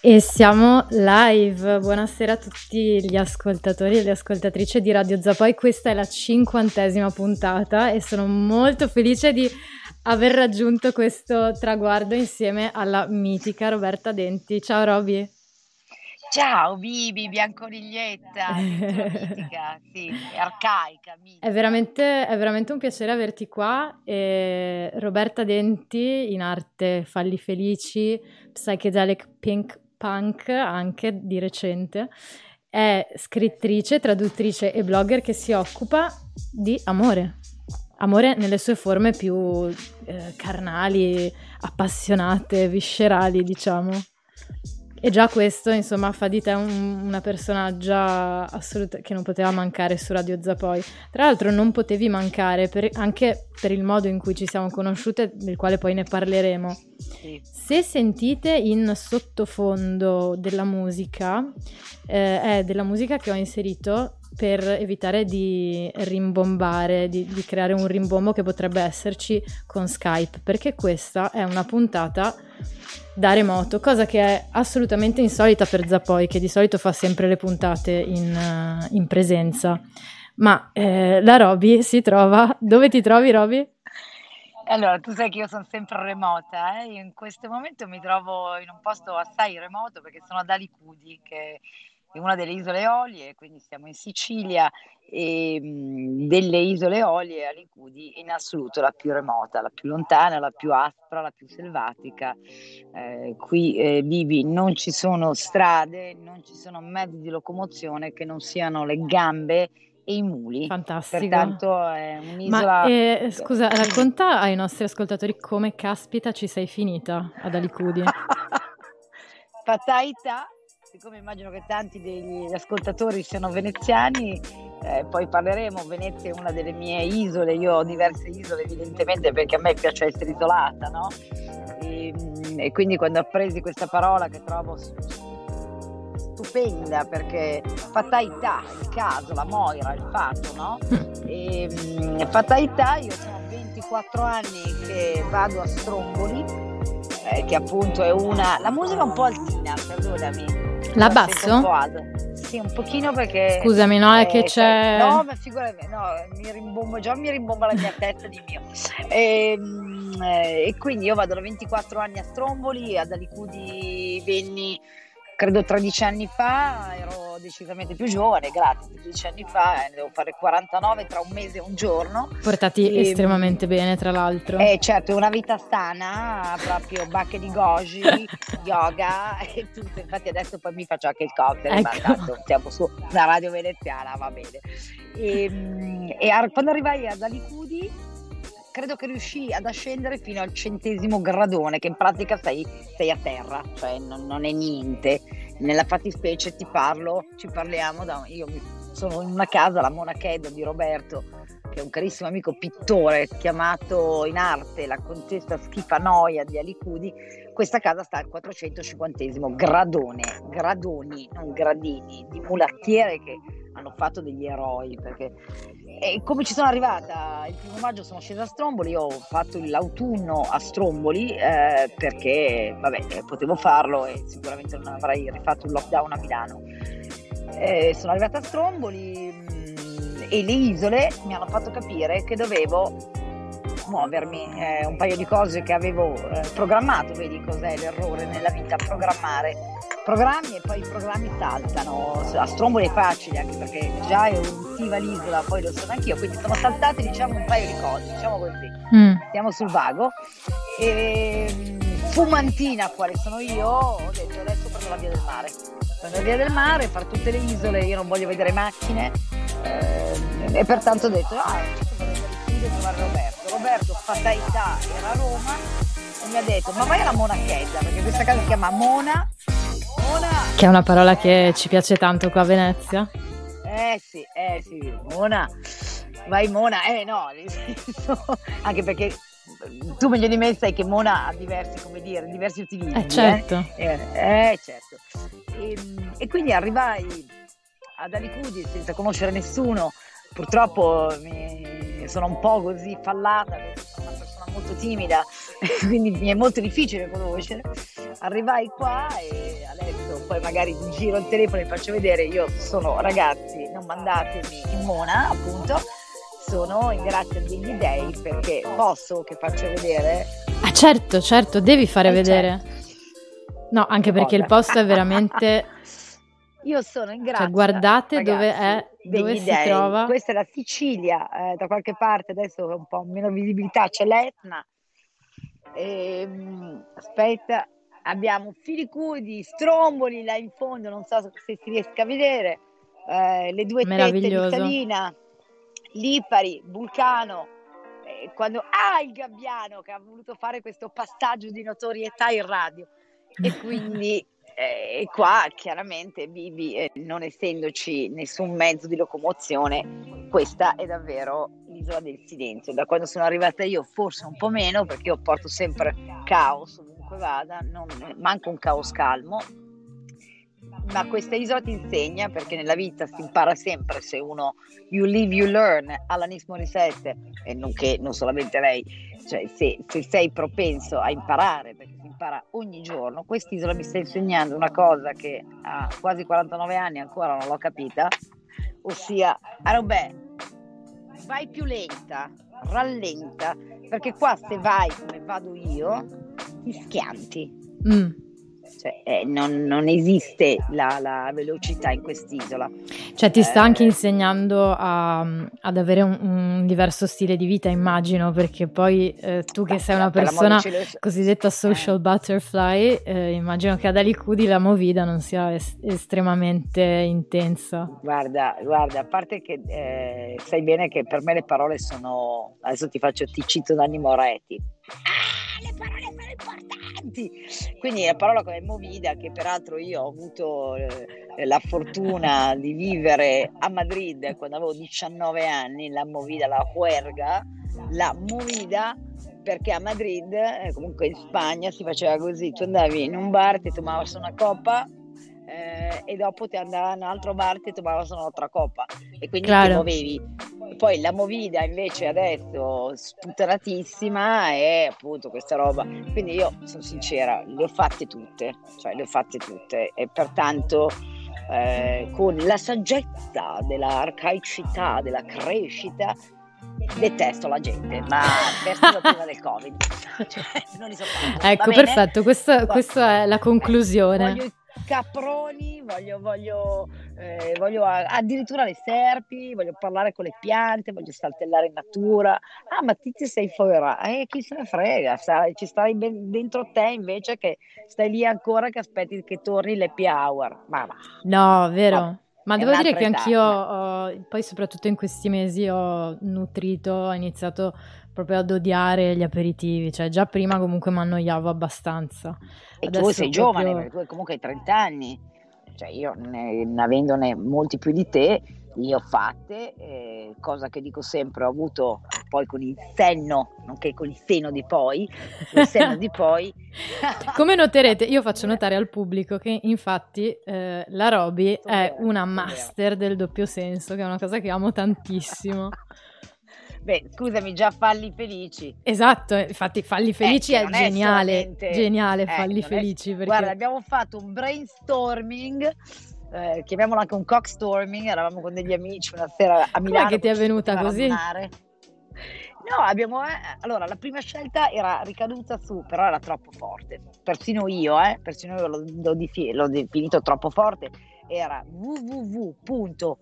E siamo live. Buonasera a tutti gli ascoltatori e le ascoltatrici di Radio Zapoi. Questa è la cinquantesima puntata e sono molto felice di aver raggiunto questo traguardo insieme alla mitica Roberta Denti. Ciao Roby. Ciao Bibi, bianconiglietta, mitica, sì, arcaica. È veramente, è veramente, un piacere averti qua. E Roberta Denti, in arte Falli Felici, Psychedelic Pink punk anche di recente. È scrittrice, traduttrice e blogger che si occupa di amore. Amore nelle sue forme più eh, carnali, appassionate, viscerali, diciamo. E già questo, insomma, fa di te un, una personaggia assoluta che non poteva mancare su Radio Zapoi. Tra l'altro non potevi mancare per, anche per il modo in cui ci siamo conosciute, del quale poi ne parleremo. Sì. Se sentite in sottofondo della musica, eh, è della musica che ho inserito per evitare di rimbombare, di, di creare un rimbombo che potrebbe esserci con Skype, perché questa è una puntata da remoto, cosa che è assolutamente insolita per Zapoi, che di solito fa sempre le puntate in, uh, in presenza. Ma eh, la Roby si trova... Dove ti trovi, Roby? Allora, tu sai che io sono sempre remota, eh? in questo momento mi trovo in un posto assai remoto perché sono ad Alicudi, che è una delle isole Olie, quindi siamo in Sicilia e mh, delle isole Olie Alicudi in assoluto la più remota, la più lontana, la più aspra, la più selvatica. Eh, qui eh, vivi, non ci sono strade, non ci sono mezzi di locomozione che non siano le gambe e i muli. Fantastico. Pertanto è un'isola. Ma eh, scusa, racconta ai nostri ascoltatori come caspita ci sei finita ad Alicudi. Fatalità siccome immagino che tanti degli ascoltatori siano veneziani, eh, poi parleremo, Venezia è una delle mie isole, io ho diverse isole evidentemente perché a me piace essere isolata, no? E, mm, e quindi quando ho preso questa parola che trovo stupenda perché fatalità, il caso, la moira, il fatto, no? E, mm, fatalità, io sono 24 anni che vado a Stromboli, eh, che appunto è una... La musica è un po' altina, perdonami la basso? Sì, un pochino perché... Scusami, no, è che c'è... No, ma figurati, no, mi rimbomba, già mi rimbomba la mia testa di mio. E, ehm, eh, e, quindi io vado da 24 anni a Stromboli, ad Alicudi venni credo 13 anni fa, ero decisamente più giovane, grazie, 13 anni fa, eh, devo fare 49 tra un mese e un giorno. Portati e, estremamente bene, tra l'altro. Eh, certo, una vita sana, proprio bacche di goji, yoga e tutto, infatti adesso poi mi faccio anche il cocktail, ecco. ma tanto siamo su una radio veneziana, va bene. E, e quando arrivai ad Alicudi credo che riuscì ad ascendere fino al centesimo gradone, che in pratica sei, sei a terra, cioè non, non, è niente. Nella fattispecie ti parlo, ci parliamo, da, io sono in una casa, la Monachedo di Roberto, che è un carissimo amico pittore chiamato in arte la contessa Schifanoia di Alicudi, questa casa sta al 450 gradone, gradoni, non gradini, di mulattiere che hanno fatto degli eroi perché e come ci sono arrivata? Il primo maggio sono scesa a Stromboli, ho fatto l'autunno a Stromboli eh, perché vabbè, eh, potevo farlo e sicuramente non avrei rifatto un lockdown a Milano. Eh, sono arrivata a Stromboli mh, mm, e le isole mi hanno fatto capire che dovevo muovermi, eh, un paio di cose che avevo eh, programmato, vedi cos'è l'errore nella vita, programmare. Programmi e poi i programmi saltano, a Stromboli è facile anche perché già è urtiva l'isola, poi lo sono anch'io, quindi sono saltate diciamo un paio di cose, diciamo così, mm. siamo sul vago. E, mm, fumantina quale sono io, ho detto adesso prendo la via del mare, prendo la via del mare, fare tutte le isole, io non voglio vedere macchine eh, e pertanto ho detto ah, devo trovare Roberto Roberto Fatalità era a Roma e mi ha detto ma vai alla Monachetta perché questa casa si chiama Mona Mona che è una parola che ci piace tanto qua a Venezia eh sì, eh sì, Mona vai Mona, eh no anche perché tu meglio di me sai che Mona ha diversi, come dire, diversi utilizzi. Eh certo. Eh, eh certo. E, e, quindi arrivai ad Alicudi senza conoscere nessuno, purtroppo mi, sono un po' così fallata, sono una persona molto timida, quindi mi è molto difficile conoscere. Arrivai qua e Alex poi magari giro il telefono e faccio vedere, io sono ragazzi, non mandatemi in mona, appunto, sono in grazia degli dei perché posso che faccio vedere. Ah certo, certo, devi fare eh, vedere. Certo. No, anche perché il posto è veramente... Io sono in grazia. Cioè, guardate ragazzi, dove è, dove si dei. trova. Questa è la Sicilia, eh, da qualche parte, adesso è un po' meno visibilità, c'è l'Etna. E, ehm, aspetta, abbiamo Filicudi, Stromboli là in fondo, non so se si riesca a vedere, eh, le due tette di Salina, Lipari, Vulcano, eh, quando ah il Gabbiano che ha voluto fare questo passaggio di notorietà in radio e quindi eh, qua chiaramente vivi, eh, non essendoci nessun mezzo di locomozione, questa è davvero l'isola del silenzio. Da quando sono arrivata io forse un po' meno perché io porto sempre caos ovunque vada, non, manco un caos calmo, ma questa isola ti insegna perché nella vita si impara sempre se uno you live you learn Alanis Morissette e non che non solamente lei cioè se, se sei propenso a imparare perché impara ogni giorno. Quest'isola mi sta insegnando una cosa che a quasi 49 anni ancora non l'ho capita ossia Arobè vai più lenta rallenta perché qua se vai come vado io ti schianti. Mm cioè, eh, non, non, esiste la, la, velocità in quest'isola. Cioè ti sta eh, anche insegnando a, ad avere un, un, diverso stile di vita, immagino, perché poi eh, tu che beh, sei una persona cosiddetta social eh. butterfly, eh, immagino che ad Alicudi la movida non sia es- estremamente intensa. Guarda, guarda, a parte che eh, sai bene che per me le parole sono, adesso ti faccio, ti cito Nanni Moretti. Ah, le parole sono importanti! Quindi la parola come Movida, che peraltro io ho avuto eh, la fortuna di vivere a Madrid quando avevo 19 anni, la Movida, la Huerga, la Movida perché a Madrid, eh, comunque in Spagna, si faceva così, tu andavi in un bar, ti tomavi una coppa eh, e dopo ti andava in un altro bar ti tomava solo un'altra coppa e quindi claro. ti muovevi. Poi la movida invece adesso sputtanatissima è appunto questa roba. Quindi io sono sincera, le ho fatte tutte, cioè le ho fatte tutte e pertanto eh, con la saggezza dell'arcaicità, della crescita, detesto la gente, ma persino prima del Covid. Cioè, non li sopporto. Ecco, perfetto, questa, questa, è la conclusione. Voglio caproni, voglio, voglio, eh, voglio addirittura le serpi, voglio parlare con le piante, voglio saltellare in natura. Ah, ma ti, ti sei fuori, eh, chi se ne frega, stai, ci stai ben dentro te invece che stai lì ancora che aspetti che torni l'happy hour. Ma va. No, vero. Oh. Ma devo dire che anch'io, ho, poi soprattutto in questi mesi, ho nutrito, ho iniziato proprio ad odiare gli aperitivi, cioè già prima comunque mi annoiavo abbastanza. E Adesso tu sei proprio... giovane, perché tu hai comunque 30 anni, cioè io ne, avendone molti più di te, le ho fatte, eh, cosa che dico sempre, ho avuto poi con il senno, nonché con il seno di poi, il senno di poi. Come noterete, io faccio notare al pubblico che infatti eh, la Roby è una master del doppio senso, che è una cosa che amo tantissimo. Beh, scusami, già Falli Felici. Esatto, infatti Falli Felici eh, è geniale, solamente... geniale eh, Falli Felici. È... Perché... Guarda, abbiamo fatto un brainstorming eh, chiamiamolo anche un cockstorming, eravamo con degli amici una sera a Milano. Com'è che ti è venuta così? No, abbiamo, eh, allora la prima scelta era ricaduta su, però era troppo forte, persino io, eh, persino io l'ho, l'ho, defi- l'ho definito troppo forte, era www.blogjob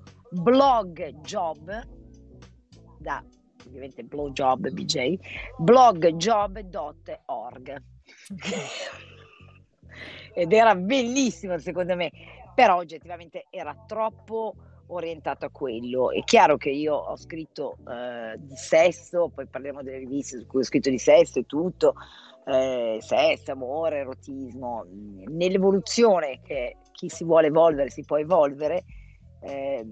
da ovviamente blowjob BJ, blogjob.org. Ed era bellissimo secondo me, però oggettivamente era troppo orientato a quello. È chiaro che io ho scritto eh, di sesso, poi parliamo delle riviste su cui ho scritto di sesso e tutto, eh, sesso, amore, erotismo. Nell'evoluzione che chi si vuole evolvere si può evolvere, eh,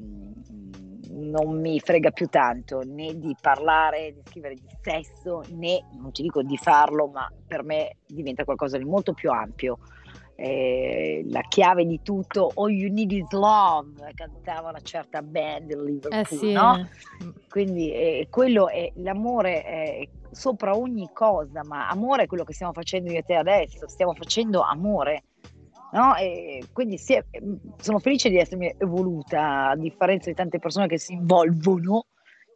non mi frega più tanto né di parlare, di scrivere di sesso, né, non ti dico di farlo, ma per me diventa qualcosa di molto più ampio. Eh, la chiave di tutto, All You Need Is Love, cantava una certa band Liverpool, eh sì. no? Quindi eh, quello è l'amore è sopra ogni cosa, ma amore è quello che stiamo facendo io e te adesso, stiamo facendo amore No? E quindi è, sono felice di essermi evoluta, a differenza di tante persone che si involvono,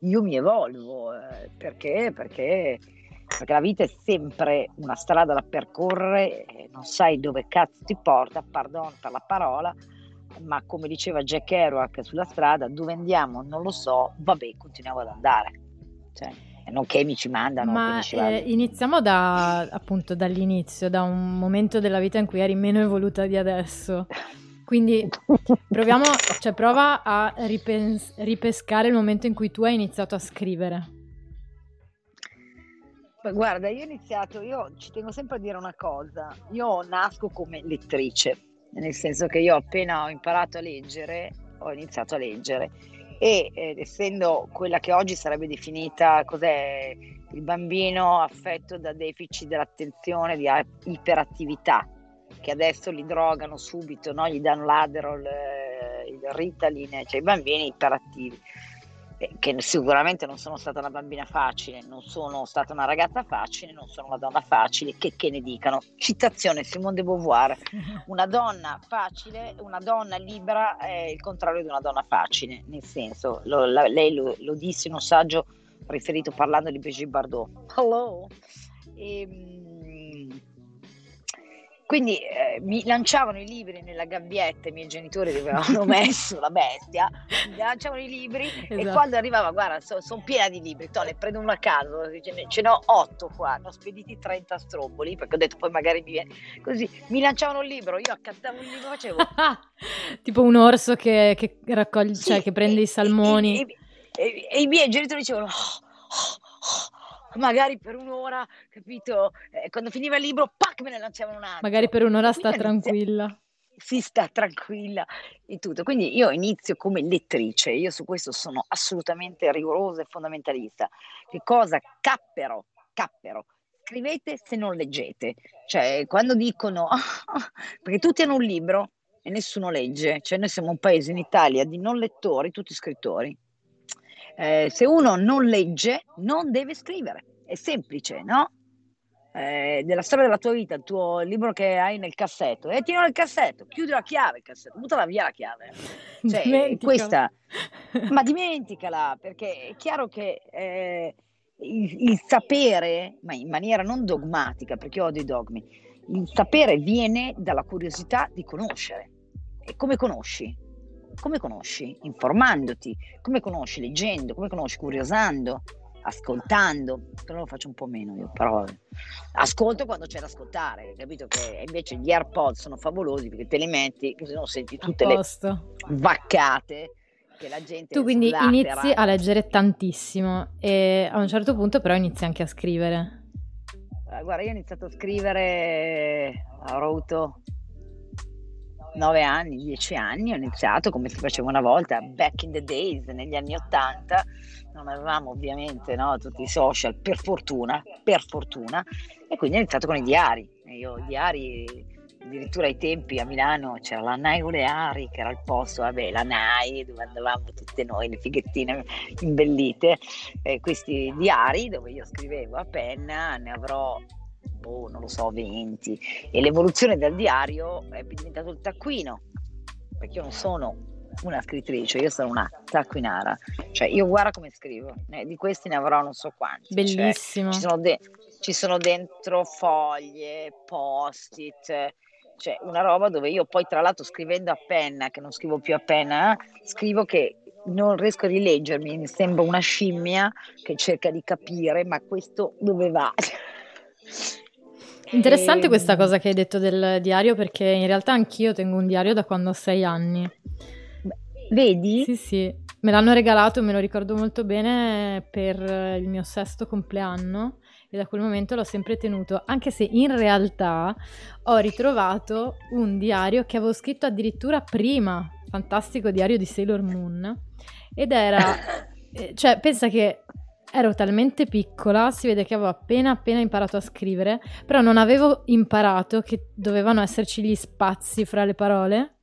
io mi evolvo eh, perché? perché? Perché la vita è sempre una strada da percorrere, non sai dove cazzo ti porta, pardon per la parola, ma come diceva Jack Kerouac sulla strada, dove andiamo non lo so, vabbè, continuiamo ad andare. Cioè, non che mi ci mandano. Ma eh, iniziamo da, appunto dall'inizio, da un momento della vita in cui eri meno evoluta di adesso. Quindi proviamo, cioè prova a ripens- ripescare il momento in cui tu hai iniziato a scrivere. Guarda, io ho iniziato, io ci tengo sempre a dire una cosa, io nasco come lettrice, nel senso che io appena ho imparato a leggere, ho iniziato a leggere e eh, essendo quella che oggi sarebbe definita cos'è il bambino affetto da deficit dell'attenzione, di iperattività, che adesso li drogano subito, no? gli danno l'Aderol, eh, il Ritalin, cioè i bambini iperattivi che sicuramente non sono stata una bambina facile, non sono stata una ragazza facile, non sono una donna facile, che, che ne dicano. Citazione Simone de Beauvoir, una donna facile, una donna libera è il contrario di una donna facile, nel senso, lo, la, lei lo, lo, disse in un saggio riferito parlando di Brigitte Bardot. Hello! E, ehm, quindi eh, mi lanciavano i libri nella gabbietta, i miei genitori dove avevano messo la bestia, mi lanciavano i libri esatto. e quando arrivava, guarda, sono son piena di libri, to, ne prendo uno a caso, ce ne, ho otto qua, ne ho spediti 30 stromboli, perché ho detto poi magari mi viene così, mi lanciavano un libro, io accattavo un libro, facevo... tipo un orso che, che raccoglie, sì, cioè che prende e, i salmoni. E, e, e, i miei genitori dicevano... Oh, oh, oh magari per un'ora, capito? Eh, quando finiva il libro, pac, me ne lanciavano un altro. Magari per un'ora sta tranquilla. Si sta tranquilla e tutto. Quindi io inizio come lettrice, io su questo sono assolutamente rigorosa e fondamentalista. Che cosa cappero? Cappero. Scrivete se non leggete. Cioè, quando dicono, perché tutti hanno un libro e nessuno legge, cioè noi siamo un paese in Italia di non lettori, tutti scrittori eh, se uno non legge, non deve scrivere. È semplice, no? Eh, della storia della tua vita, il tuo libro che hai nel cassetto, e eh, tieni nel cassetto, chiudi la chiave il cassetto, buttala via la chiave. Cioè, questa, ma dimenticala, perché è chiaro che eh, il, il, sapere, ma in maniera non dogmatica, perché io odio i dogmi, il sapere viene dalla curiosità di conoscere. E come conosci? Come conosci? Informandoti. Come conosci? Leggendo. Come conosci? Curiosando. Ascoltando. Però lo faccio un po' meno io, però ascolto quando c'è da ascoltare, capito? Che invece gli AirPods sono favolosi perché te li metti, così non senti tutte le vaccate che la gente Tu quindi inizi a leggere tantissimo e a un certo punto però inizi anche a scrivere. Eh, guarda, io ho iniziato a scrivere, ho avuto nove anni, dieci anni, ho iniziato come si faceva una volta, back in the days, negli anni Ottanta, non avevamo ovviamente no, tutti i social, per fortuna, per fortuna, e quindi ho iniziato con i diari. Io i diari, addirittura ai tempi a Milano c'era la Nai Oleari, che era il posto, vabbè, la Nai, dove andavamo tutte noi, le fighettine imbellite, e questi diari dove io scrivevo a penna, ne avrò boh, non lo so, 20. E l'evoluzione del diario è diventato il taccuino, perché io non sono una scrittrice, io sono una taccuinara. Cioè, io guarda come scrivo, eh, di questi ne avrò non so quanti. Cioè, Bellissimo. Cioè, ci, sono de- ci sono dentro foglie, post-it, cioè una roba dove io poi tra l'altro scrivendo a penna, che non scrivo più a penna, scrivo che non riesco a rileggermi, mi sembra una scimmia che cerca di capire, ma questo dove va? Interessante e... questa cosa che hai detto del diario perché in realtà anch'io tengo un diario da quando ho sei anni. Vedi? Sì, sì, me l'hanno regalato, me lo ricordo molto bene per il mio sesto compleanno e da quel momento l'ho sempre tenuto, anche se in realtà ho ritrovato un diario che avevo scritto addirittura prima, fantastico diario di Sailor Moon, ed era, eh, cioè pensa che ero talmente piccola, si vede che avevo appena appena imparato a scrivere, però non avevo imparato che dovevano esserci gli spazi fra le parole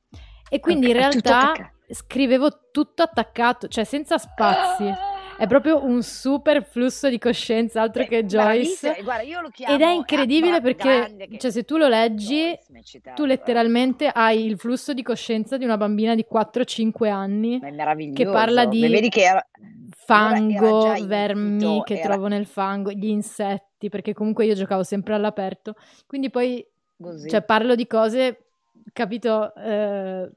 e quindi okay, in realtà tutto scrivevo tutto attaccato, cioè senza spazi. è proprio un super flusso di coscienza, altro Eh, che Joyce. Guarda, io lo Ed è incredibile perché, cioè, se tu lo leggi, tu eh. letteralmente hai il flusso di coscienza di una bambina di 4-5 anni Ma è meraviglioso. che parla di Vedi che era, fango, era vermi che era- trovo nel fango, gli insetti, perché comunque io giocavo sempre all'aperto, quindi poi cioè, parlo di cose, capito, eh,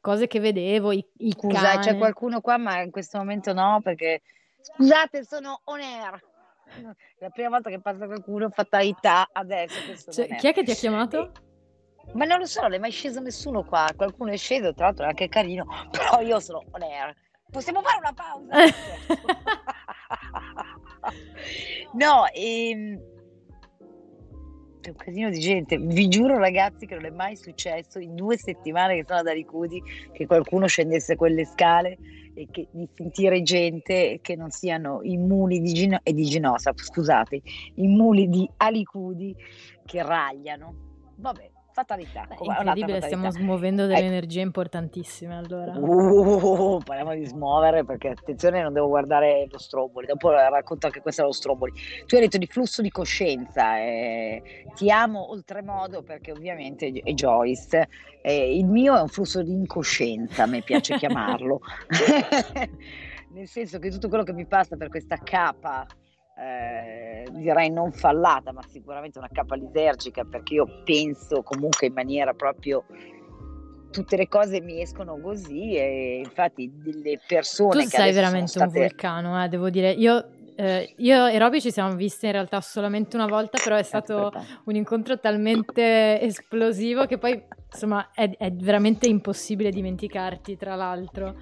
cose che vedevo, i, i Scusa, cani. c'è qualcuno qua, ma in questo momento no, perché scusate, sono on air. La prima volta che passa qualcuno, fatalità, adesso Cioè, chi è che ti ha chiamato? Ma non lo so, non è mai sceso nessuno qua. Qualcuno è sceso, tra l'altro è anche carino, però io sono on air. Possiamo fare una pausa? no, ehm, un casino di gente. Vi giuro, ragazzi, che non è mai successo in due settimane che sono ad Alicudi che qualcuno scendesse quelle scale e che, di sentire gente che non siano i muli di, Gino, e di Ginosa, scusate, i muli di Alicudi che ragliano. Vabbè, fatalità. Beh, incredibile, stiamo fatalità. smuovendo delle Ecco. energie importantissime allora. Uh, parliamo di smuovere perché attenzione non devo guardare lo stromboli dopo racconto anche questo lo stromboli tu hai detto di flusso di coscienza eh, ti amo oltremodo perché ovviamente è Joyce eh, il mio è un flusso di incoscienza mi piace chiamarlo nel senso che tutto quello che mi passa per questa capa eh, direi non fallata ma sicuramente una capa lisergica perché io penso comunque in maniera proprio tutte le cose mi escono così e infatti delle persone Tu che sei veramente sono un state vulcano, eh, devo dire. Io, eh, io e Roby ci siamo viste in realtà solamente una volta, però è stato un incontro talmente esplosivo che poi, insomma, è, è veramente impossibile dimenticarti, tra l'altro.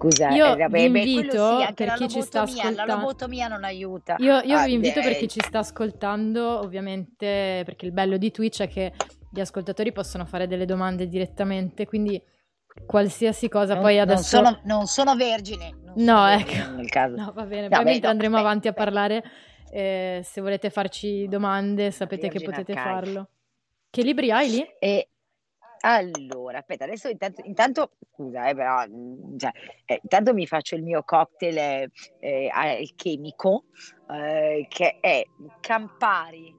Scusa Io eh, vabbè, vi beh, invito, sì, anche per chi ci sta lobotomia, la ascoltando- lobotomia non aiuta Io, io Ah, vi invito per eh, chi ci sta ascoltando, ovviamente, perché il bello di Twitch è che gli ascoltatori possono fare delle domande direttamente, quindi qualsiasi cosa non, poi non adesso... sono, non sono vergine non No, sono ecco. nel caso No, va bene, No, poi beh, no, andremo aspetta, avanti a parlare, eh, se volete farci domande, sapete che potete farlo. Che libri hai lì? E allora, aspetta, adesso intanto, intanto scusa, eh, però, mm, cioè, eh, intanto mi faccio il mio cocktail eh, eh, alchemico, eh, che è Campari,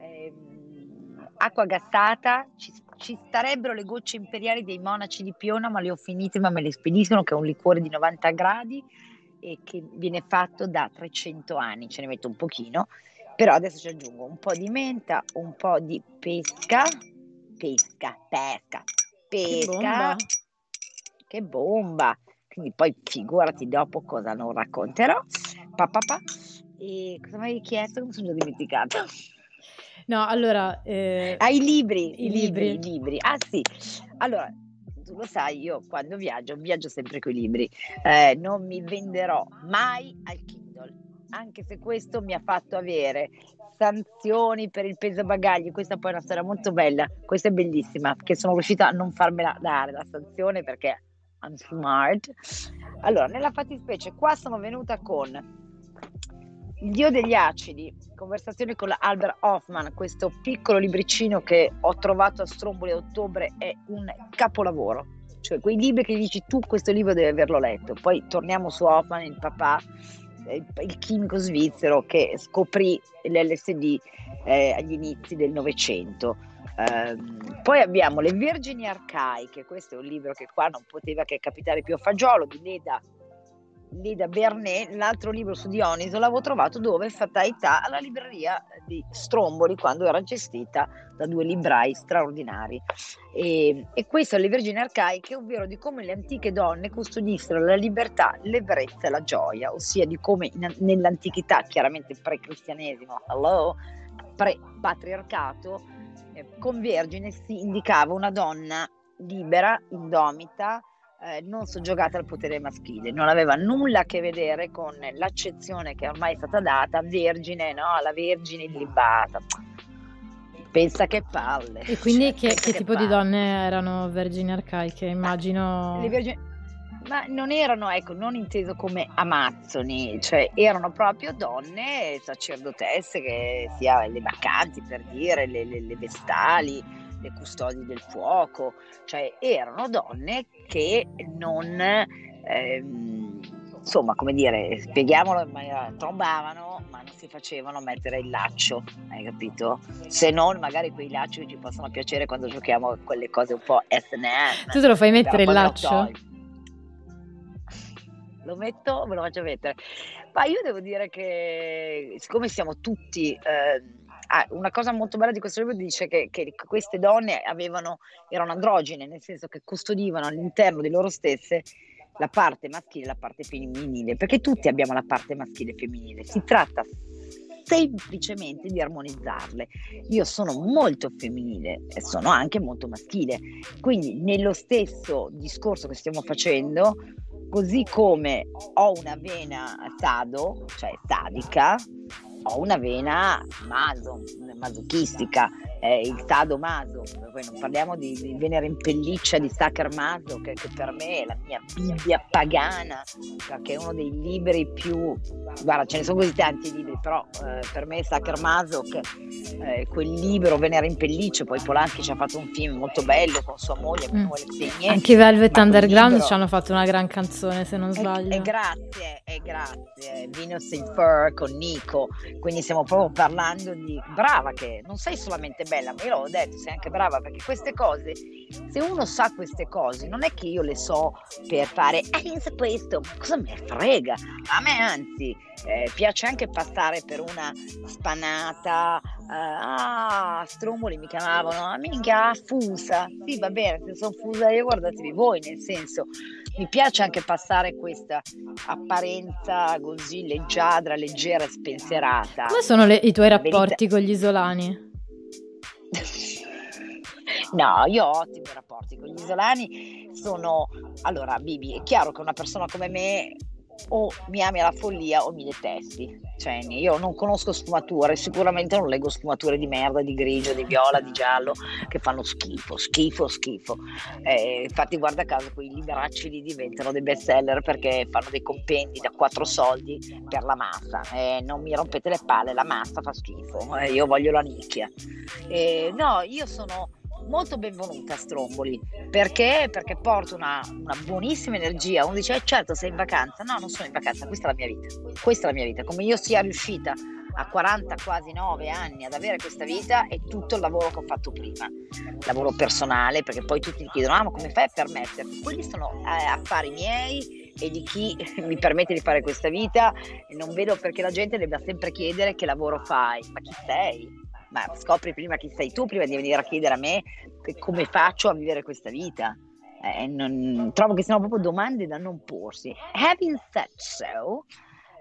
ehm, acqua gassata, ci, ci starebbero le gocce imperiali dei monaci di Piona, ma le ho finite, ma me le spediscono, che è un liquore di 90 gradi e che viene fatto da 300 anni, ce ne metto un pochino, però adesso ci aggiungo un po' di menta, un po' di pesca, pesca, pesca, Che bomba! pesca, che bomba! Quindi poi figurati dopo cosa non racconterò. Pa, pa, pa. E cosa mi hai chiesto? Mi sono già dimenticato. No, allora, eh, Ah, i libri, i libri, libri. i libri. Ah sì, allora, tu lo sai, io quando viaggio, viaggio sempre con i libri. Eh, non mi venderò mai al Kindle, anche se questo mi ha fatto avere sanzioni per il peso bagagli. Questa poi è una storia molto bella, questa è bellissima, che sono riuscita a non farmela dare la sanzione perché I'm smart. Allora, nella fattispecie, qua sono venuta con il Dio degli acidi, conversazioni con Albert Hoffman, questo piccolo libricino che ho trovato a Stromboli a ottobre è un capolavoro. Cioè, quei libri che dici tu, questo libro devi averlo letto. Poi torniamo su Hoffman, il papà, il, il chimico svizzero che scoprì l'LSD eh, agli inizi del Novecento. Ehm, poi abbiamo Le Vergini Arcaiche, questo è un libro che qua non poteva che capitare più a fagiolo di Leda Leda Bernet, l'altro libro su Dioniso l'avevo trovato dove? Fatalità alla libreria di Stromboli quando era gestita da due librai straordinari. E, e questo è Le Vergini Arcaiche, ovvero di come le antiche donne custodissero la libertà, l'ebbrezza e la gioia, ossia di come in- nell'antichità, chiaramente pre-cristianesimo, hello, pre-patriarcato, eh, con vergine si indicava una donna libera, indomita, eh, non soggiogata al potere maschile, non aveva nulla a che vedere con l'accezione che ormai è stata data, vergine, no, la vergine illibata. Pensa che palle. e quindi Cioè, che, pensa che tipo di palle. donne erano vergini arcaiche? Immagino... Le vergini- Ma non erano, ecco, non inteso come amazzoni, cioè erano proprio donne sacerdotesse, che sia le bacanti per dire, le, le- le vestali, le custodi del fuoco, cioè erano donne che non, ehm, insomma, come dire, spieghiamolo in maniera, trombavano, ma non si facevano mettere il laccio, hai capito? Se non magari quei lacci che ci possono piacere quando giochiamo a quelle cose un po' SNM. Tu te lo fai mettere il laccio? Lo metto, me lo faccio mettere. Ma io devo dire che siccome siamo tutti... Eh, Ah, una cosa molto bella di questo libro dice che, che, queste donne avevano, erano androgene, nel senso che custodivano all'interno di loro stesse la parte maschile e la parte femminile, perché tutti abbiamo la parte maschile e femminile, si tratta semplicemente di armonizzarle. Io sono molto femminile e sono anche molto maschile, quindi nello stesso discorso che stiamo facendo, così come ho una vena sado, cioè sadica, ho una vena maso, masochistica, eh, il sadomaso, poi non parliamo di, di Venere in pelliccia di Sacher Maso, che, che, per me è la mia Bibbia pagana, perché è uno dei libri più, guarda ce ne sono così tanti libri, però eh, per me Sacher Maso, che, eh, quel libro Venere in pelliccia, poi Polanski ci ha fatto un film molto bello con sua moglie, mm. Spegne, anche Velvet Underground ci hanno fatto una gran canzone se non sbaglio. E, e grazie, e grazie, Venus in Fur con Nico, quindi stiamo proprio parlando di brava che non sei solamente bella, ma io l'ho detto, sei anche brava perché queste cose, se uno sa queste cose, non è che io le so per fare, ah, io so questo, cosa me frega? A me anzi eh, piace anche passare per una spanata, uh, ah, stromboli mi chiamavano, ah, minchia, fusa, sì va bene, se sono fusa io guardatevi voi, nel senso, mi piace anche passare questa apparenza così leggiadra, leggera e spensierata. Come sono le, i tuoi rapporti con gli isolani? No, io ho ottimi rapporti con gli isolani. Sono allora, Bibi, è chiaro che una persona come me o mi ami alla follia o mi detesti. Cioè, io non conosco sfumature, sicuramente non leggo sfumature di merda, di grigio, di viola, di giallo, che fanno schifo, schifo, schifo. Eh, infatti, guarda caso, quei liberacci lì diventano dei best seller perché fanno dei compendi da quattro soldi per la massa. Eh, non mi rompete le palle, la massa fa schifo, eh, io voglio la nicchia. no, io sono molto benvenuta a Stromboli perché? Perché porto una, una, buonissima energia. Uno dice: eh, certo, sei in vacanza. No, non sono in vacanza, questa è la mia vita. Questa è la mia vita. Come io sia riuscita a 40, quasi 9 anni ad avere questa vita è tutto il lavoro che ho fatto prima, lavoro personale, perché poi tutti mi chiedono: ah, ma come fai a permetterti? Quelli sono eh, affari miei e di chi mi permette di fare questa vita non vedo perché la gente debba sempre chiedere che lavoro fai, ma chi sei? Ma scopri prima chi sei tu, prima di venire a chiedere a me come faccio a vivere questa vita. Eh, non, trovo che siano proprio domande da non porsi. Having said so,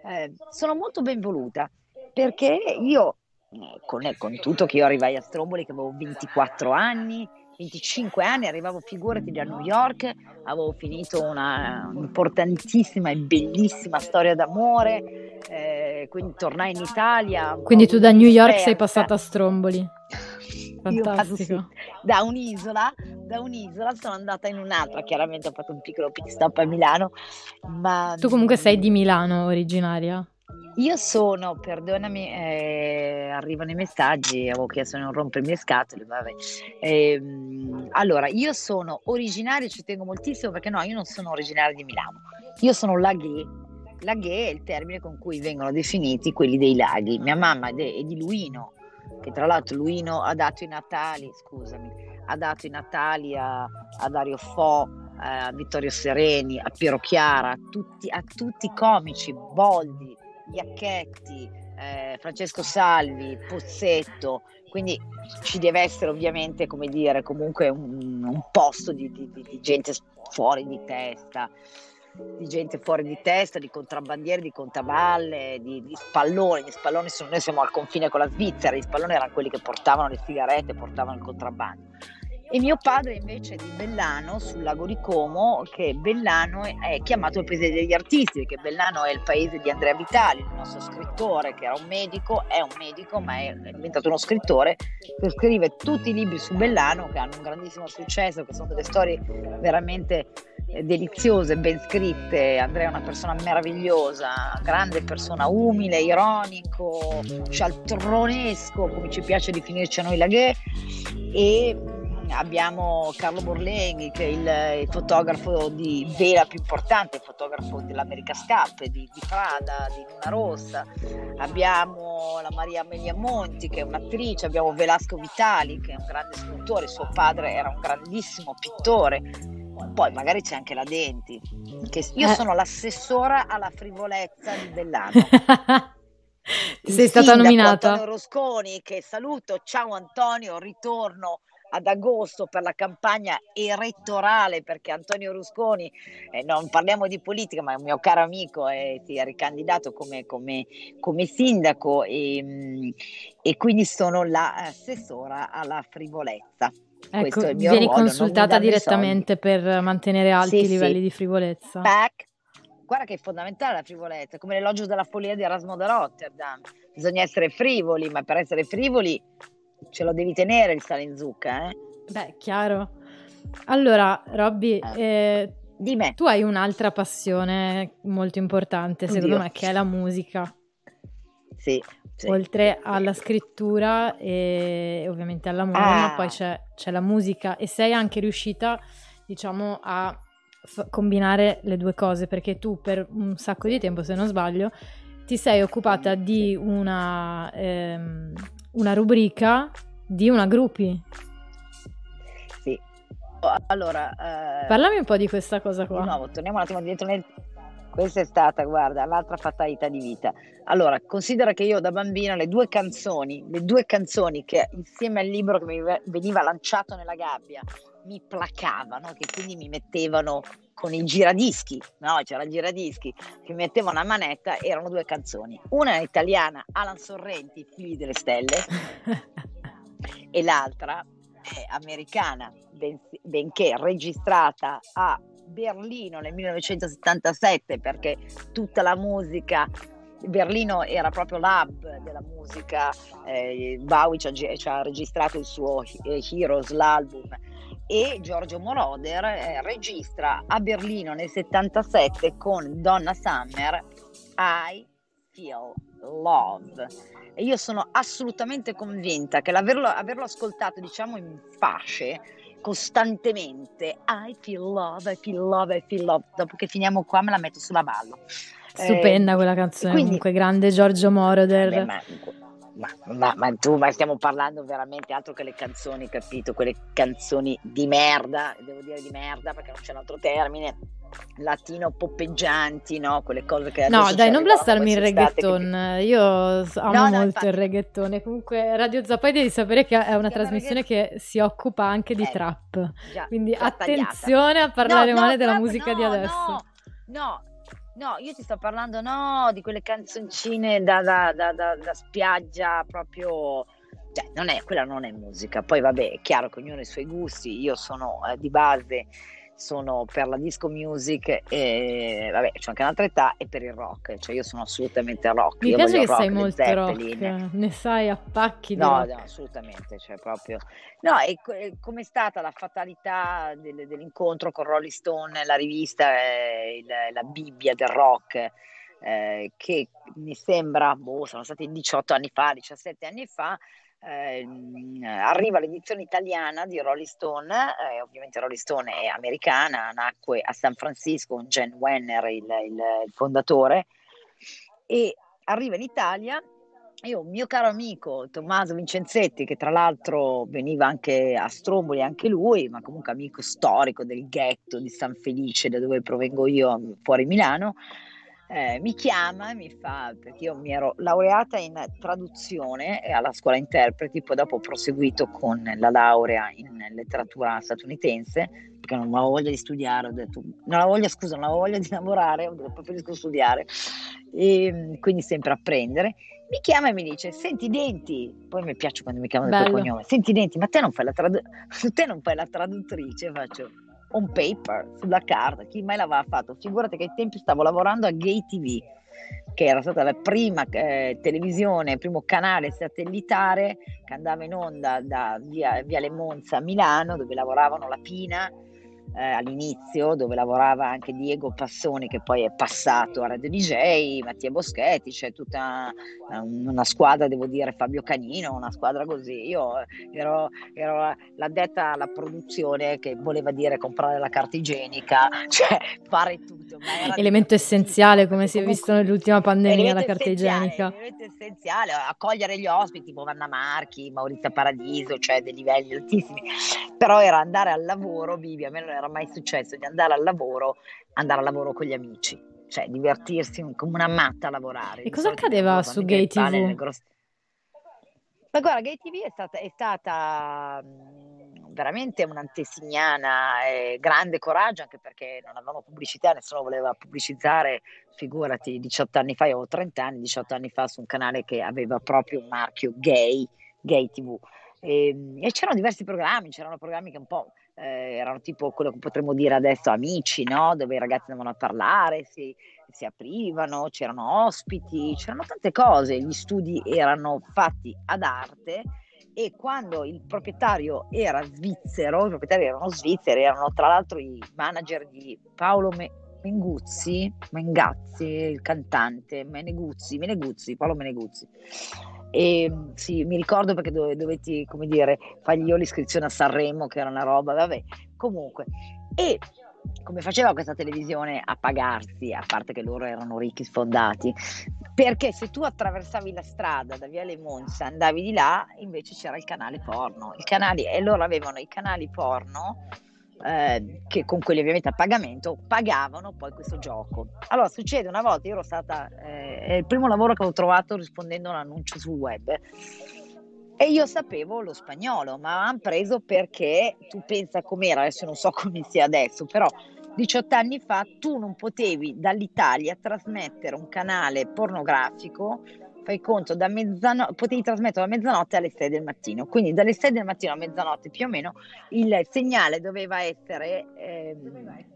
eh, sono molto ben voluta perché io, eh, con, con, tutto che io arrivai a Stromboli che avevo 24 anni, 25 anni, arrivavo figurati da New York, avevo finito una importantissima e bellissima storia d'amore, eh, quindi tornai in Italia. Quindi tu da New York sei passata a Stromboli. Fantastico. Da un'isola, da un'isola sono andata in un'altra, chiaramente ho fatto un piccolo pit stop a Milano. Ma... Tu comunque sei di Milano originaria? Io sono, perdonami, eh, arrivano i messaggi, avevo chiesto di non rompermi le scatole, vabbè. Eh, allora, io sono originaria, ci tengo moltissimo perché no, io non sono originaria di Milano, io sono laghe. Laghe è il termine con cui vengono definiti quelli dei laghi. Mia mamma è, di Luino, che tra l'altro Luino ha dato i Natali, scusami, ha dato i Natali a, a Dario Fo, a Vittorio Sereni, a Piero Chiara, a tutti, a tutti i comici, Boldi, Iacchetti, eh, Francesco Salvi, Pozzetto, quindi ci deve essere ovviamente, come dire, comunque un, un posto di, di, di, gente fuori di testa, di gente fuori di testa, di contrabbandieri, di contaballe, di, di spalloni. Gli spalloni sono, noi siamo al confine con la Svizzera, gli spalloni erano quelli che portavano le sigarette, portavano il contrabbando e mio padre invece è di Bellano, sul lago di Como, che Bellano è chiamato il paese degli artisti, perché Bellano è il paese di Andrea Vitali, il nostro scrittore che era un medico, è un medico ma è diventato uno scrittore che scrive tutti i libri su Bellano che hanno un grandissimo successo, che sono delle storie veramente deliziose, ben scritte. Andrea è una persona meravigliosa, grande persona, umile, ironico, cialtronesco, come ci piace definirci a noi laghe, e abbiamo Carlo Borlenghi che è il, il, fotografo di vela più importante, il fotografo dell'America Scarpe, di, di, Prada, di Luna Rossa, abbiamo la Maria Amelia Monti che è un'attrice, abbiamo Velasco Vitali che è un grande scultore, suo padre era un grandissimo pittore, poi magari c'è anche la Denti, io eh. sono l'assessora alla frivolezza dell'anno. Sei stata nominata. Antonio Rosconi, che saluto. Ciao Antonio, ritorno ad agosto per la campagna elettorale perché Antonio Rusconi, eh, non parliamo di politica, ma è un mio caro amico e si è ricandidato come, come, come sindaco e, mm, e, quindi sono l'assessora alla frivolezza. Ecco, vieni ruolo, consultata direttamente per mantenere alti sì, i livelli sì. di frivolezza. Back guarda che è fondamentale la frivolezza, come l'elogio della follia di Erasmo da Rotterdam. Bisogna essere frivoli, ma per essere frivoli ce lo devi tenere il sale in zucca, eh? Beh, chiaro. Allora, Robby, eh, Dimmi. tu hai un'altra passione molto importante, Oddio. secondo me, che è la musica. Sì. Sì, oltre alla scrittura e ovviamente all'amore, ah. poi c'è, c'è, la musica e sei anche riuscita, diciamo, a f- combinare le due cose perché tu per un sacco di tempo, se non sbaglio, ti sei occupata di una, ehm, una rubrica di una gruppi. Sì. Allora, eh, parlami un po' di questa cosa qua. Di nuovo, torniamo un attimo dietro nel questa è stata, guarda, l'altra fatalità di vita. Allora, considera che io da bambina le due canzoni, le due canzoni che insieme al libro che mi veniva lanciato nella gabbia, mi placavano, che quindi mi mettevano con i giradischi, no? C'era il giradischi, che mi mettevano a manetta, erano due canzoni. Una è italiana, Alan Sorrenti, Figli delle Stelle, e l'altra è americana, ben, benché registrata a Berlino nel 1977, perché tutta la musica Berlino era proprio l'hub della musica, eh, Bowie ci ha, ci ha, registrato il suo Heroes, l'album, e Giorgio Moroder eh, registra a Berlino nel 77 con Donna Summer I Feel Love. E io sono assolutamente convinta che averlo ascoltato, diciamo, in fasce costantemente I feel love, I feel love, I feel love. Dopo che finiamo qua me la metto sulla ballo. Stupenda eh, quella canzone, quindi, comunque grande Giorgio Moroder. Ma, ma, ma, ma, tu, ma stiamo parlando veramente altro che le canzoni, capito? Quelle canzoni di merda, devo dire di merda perché non c'è un altro termine, latino poppeggianti, no? Quelle cose che No, dai, non blastarmi il reggaeton. Che... Io amo no, no, molto infatti... il reggaeton. Comunque Radio Zapai devi sapere che è una trasmissione reggaeton... che si occupa anche di eh, trap. Già, Quindi già attenzione tagliata. a parlare no, male della musica di adesso. No, no, No, io ti sto parlando no, di quelle canzoncine da, da, da, da spiaggia proprio... Cioè, non è, quella non è musica. Poi vabbè, è chiaro che ognuno ha i suoi gusti. Io sono eh, di base sono per la disco music e vabbè, c'è anche un'altra età e per il rock, cioè io sono assolutamente rock. Mi io piace che rock, sei molto Zeppelin. rock, ne sai a pacchi no, no, assolutamente, cioè proprio... No, e come è stata la fatalità del, dell'incontro con Rolling Stone, la rivista, eh, il, la Bibbia del rock, eh, che mi sembra, boh, sono stati 18 anni fa, 17 anni fa, eh, arriva l'edizione italiana di Rolling Stone, eh, ovviamente Rolling Stone è americana, nacque a San Francisco con Jen Wenner, il, il, il fondatore, e arriva in Italia. Io, un mio caro amico Tommaso Vincenzetti, che tra l'altro veniva anche a Stromboli, anche lui, ma comunque amico storico del ghetto di San Felice, da dove provengo io, fuori Milano, eh, mi chiama e mi fa, perché io mi ero laureata in traduzione alla scuola interpreti, poi dopo ho proseguito con la laurea in letteratura statunitense, perché non avevo voglia di studiare, ho detto, non avevo voglia, scusa, non avevo voglia di lavorare, ho detto, preferisco studiare, e quindi sempre apprendere. Mi chiama e mi dice, senti Denti, poi mi piace quando mi chiamano il tuo cognome, senti Denti, ma te non fai la, tradu- te non fai la traduttrice? Faccio, on paper, sulla carta, chi mai l'aveva fatto? Figurati che ai tempi stavo lavorando a Gay TV, che era stata la prima eh, televisione, il primo canale satellitare che andava in onda da via, via Le Monza a Milano, dove lavoravano la Pina, eh, all'inizio, dove lavorava anche Diego Passoni, che poi è passato a Radio DJ, Mattia Boschetti, c'è tutta una squadra, devo dire, Fabio Canino, una squadra così. Io ero, ero l'addetta alla produzione che voleva dire comprare la carta igienica, cioè fare tutto. Elemento essenziale, come si è visto nell'ultima pandemia, la carta igienica. Elemento essenziale, accogliere gli ospiti, tipo Vanna Marchi, Maurizio Paradiso, cioè dei livelli altissimi. Però era andare al lavoro, Vivi, a me non era mai successo di andare al lavoro, andare al lavoro con gli amici, cioè divertirsi come una matta a lavorare. E cosa accadeva su Gay TV? Gross... Ma guarda, Gay TV è stata, è stata mh, veramente un'antesignana, eh, grande coraggio, anche perché non avevamo pubblicità, nessuno voleva pubblicizzare, figurati, 18 anni fa, io avevo 30 anni, 18 anni fa su un canale che aveva proprio un marchio gay, Gay TV. E, ehm, e c'erano diversi programmi, c'erano programmi che un po' eh, erano tipo quello che potremmo dire adesso amici, no? dove i ragazzi andavano a parlare, si, si aprivano, c'erano ospiti, c'erano tante cose, gli studi erano fatti ad arte e quando il proprietario era svizzero, i proprietari erano svizzeri, erano tra l'altro i manager di Paolo Menguzzi, Mengazzi, il cantante, Meneguzzi, Meneguzzi, Paolo Meneguzzi. E sì, mi ricordo perché dove, dovetti, come dire, fargli io l'iscrizione a Sanremo, che era una roba, vabbè, comunque. E come faceva questa televisione a pagarsi, a parte che loro erano ricchi sfondati, perché se tu attraversavi la strada da Viale Monza, andavi di là, invece c'era il canale porno. Il canale, e loro avevano i canali porno eh, che con quelli ovviamente a pagamento pagavano poi questo gioco. Allora succede una volta, io ero stata, eh, è il primo lavoro che ho trovato rispondendo a un annuncio sul web e io sapevo lo spagnolo, ma hanno preso perché tu pensa com'era, adesso non so come sia adesso, però 18 anni fa tu non potevi dall'Italia trasmettere un canale pornografico fai conto, da mezzanotte, potevi trasmettere da mezzanotte alle 6 del mattino, quindi dalle 6 del mattino a mezzanotte più o meno il segnale doveva essere, eh,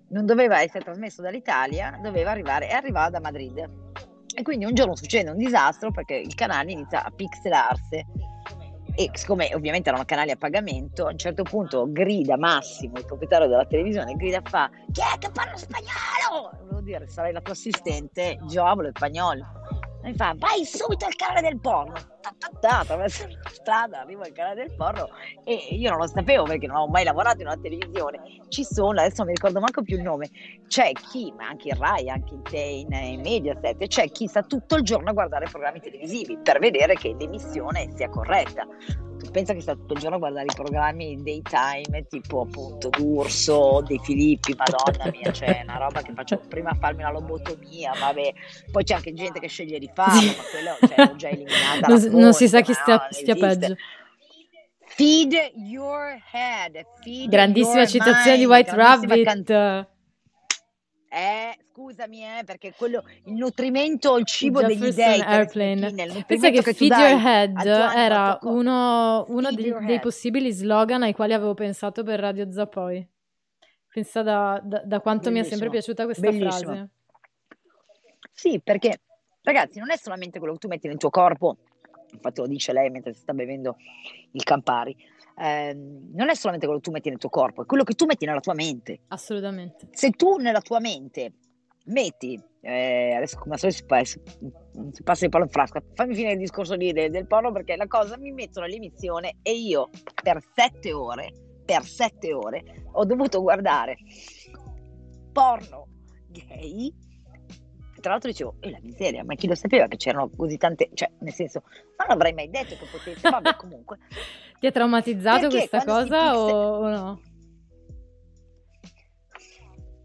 non doveva essere trasmesso dall'Italia, doveva arrivare, e arrivava da Madrid. E quindi un giorno succede un disastro perché il canale inizia a pixelarsi e siccome ovviamente erano canali a pagamento, a un certo punto grida Massimo, il proprietario della televisione, grida fa chi è che parla spagnolo? Volevo dire, sarai la tua assistente, Giovolo, spagnolo mi fa vai subito al canale del porno attraverso la strada arrivo al canale del porno e io non lo sapevo perché non ho mai lavorato in una televisione. Ci sono adesso non mi ricordo manco più il nome c'è chi ma anche in Rai anche in Tein in Mediaset c'è chi sta tutto il giorno a guardare programmi televisivi per vedere che l'emissione sia corretta. Pensa che sta tutto il giorno a guardare i programmi daytime tipo appunto D'Urso, De Filippi, madonna mia, c'è una roba che faccio prima farmi la lobotomia, vabbè, poi c'è anche gente che sceglie di farlo, ma quello cioè, l'ho già eliminata. non, non si sa chi stia, no, stia peggio. Feed your head. Feed Grandissima your citazione mind, di White Rabbit. Can- eh, scusami, eh, perché quello, il nutrimento, il cibo degli dei. Airplane. Pensa che, che Feed Your Head era uno, uno dei, dei, possibili slogan ai quali avevo pensato per Radio Zapoi. Pensa da, da, da quanto Bellissimo. mi è sempre piaciuta questa Bellissimo. frase. Sì, perché ragazzi, non è solamente quello che tu metti nel tuo corpo, infatti lo dice lei mentre si sta bevendo il Campari eh, non è solamente quello che tu metti nel tuo corpo, è quello che tu metti nella tua mente. Assolutamente. Se tu nella tua mente metti, eh, adesso come al solito si, si passa il palo in frasca, fammi finire il discorso lì del, del porno perché la cosa mi mettono all'emissione e io per sette ore, per sette ore ho dovuto guardare porno gay tra l'altro dicevo, e la miseria, ma chi lo sapeva che c'erano così tante, cioè nel senso, non avrei mai detto che potesse, vabbè comunque. Ti ha traumatizzato Perché questa cosa pixel... o no?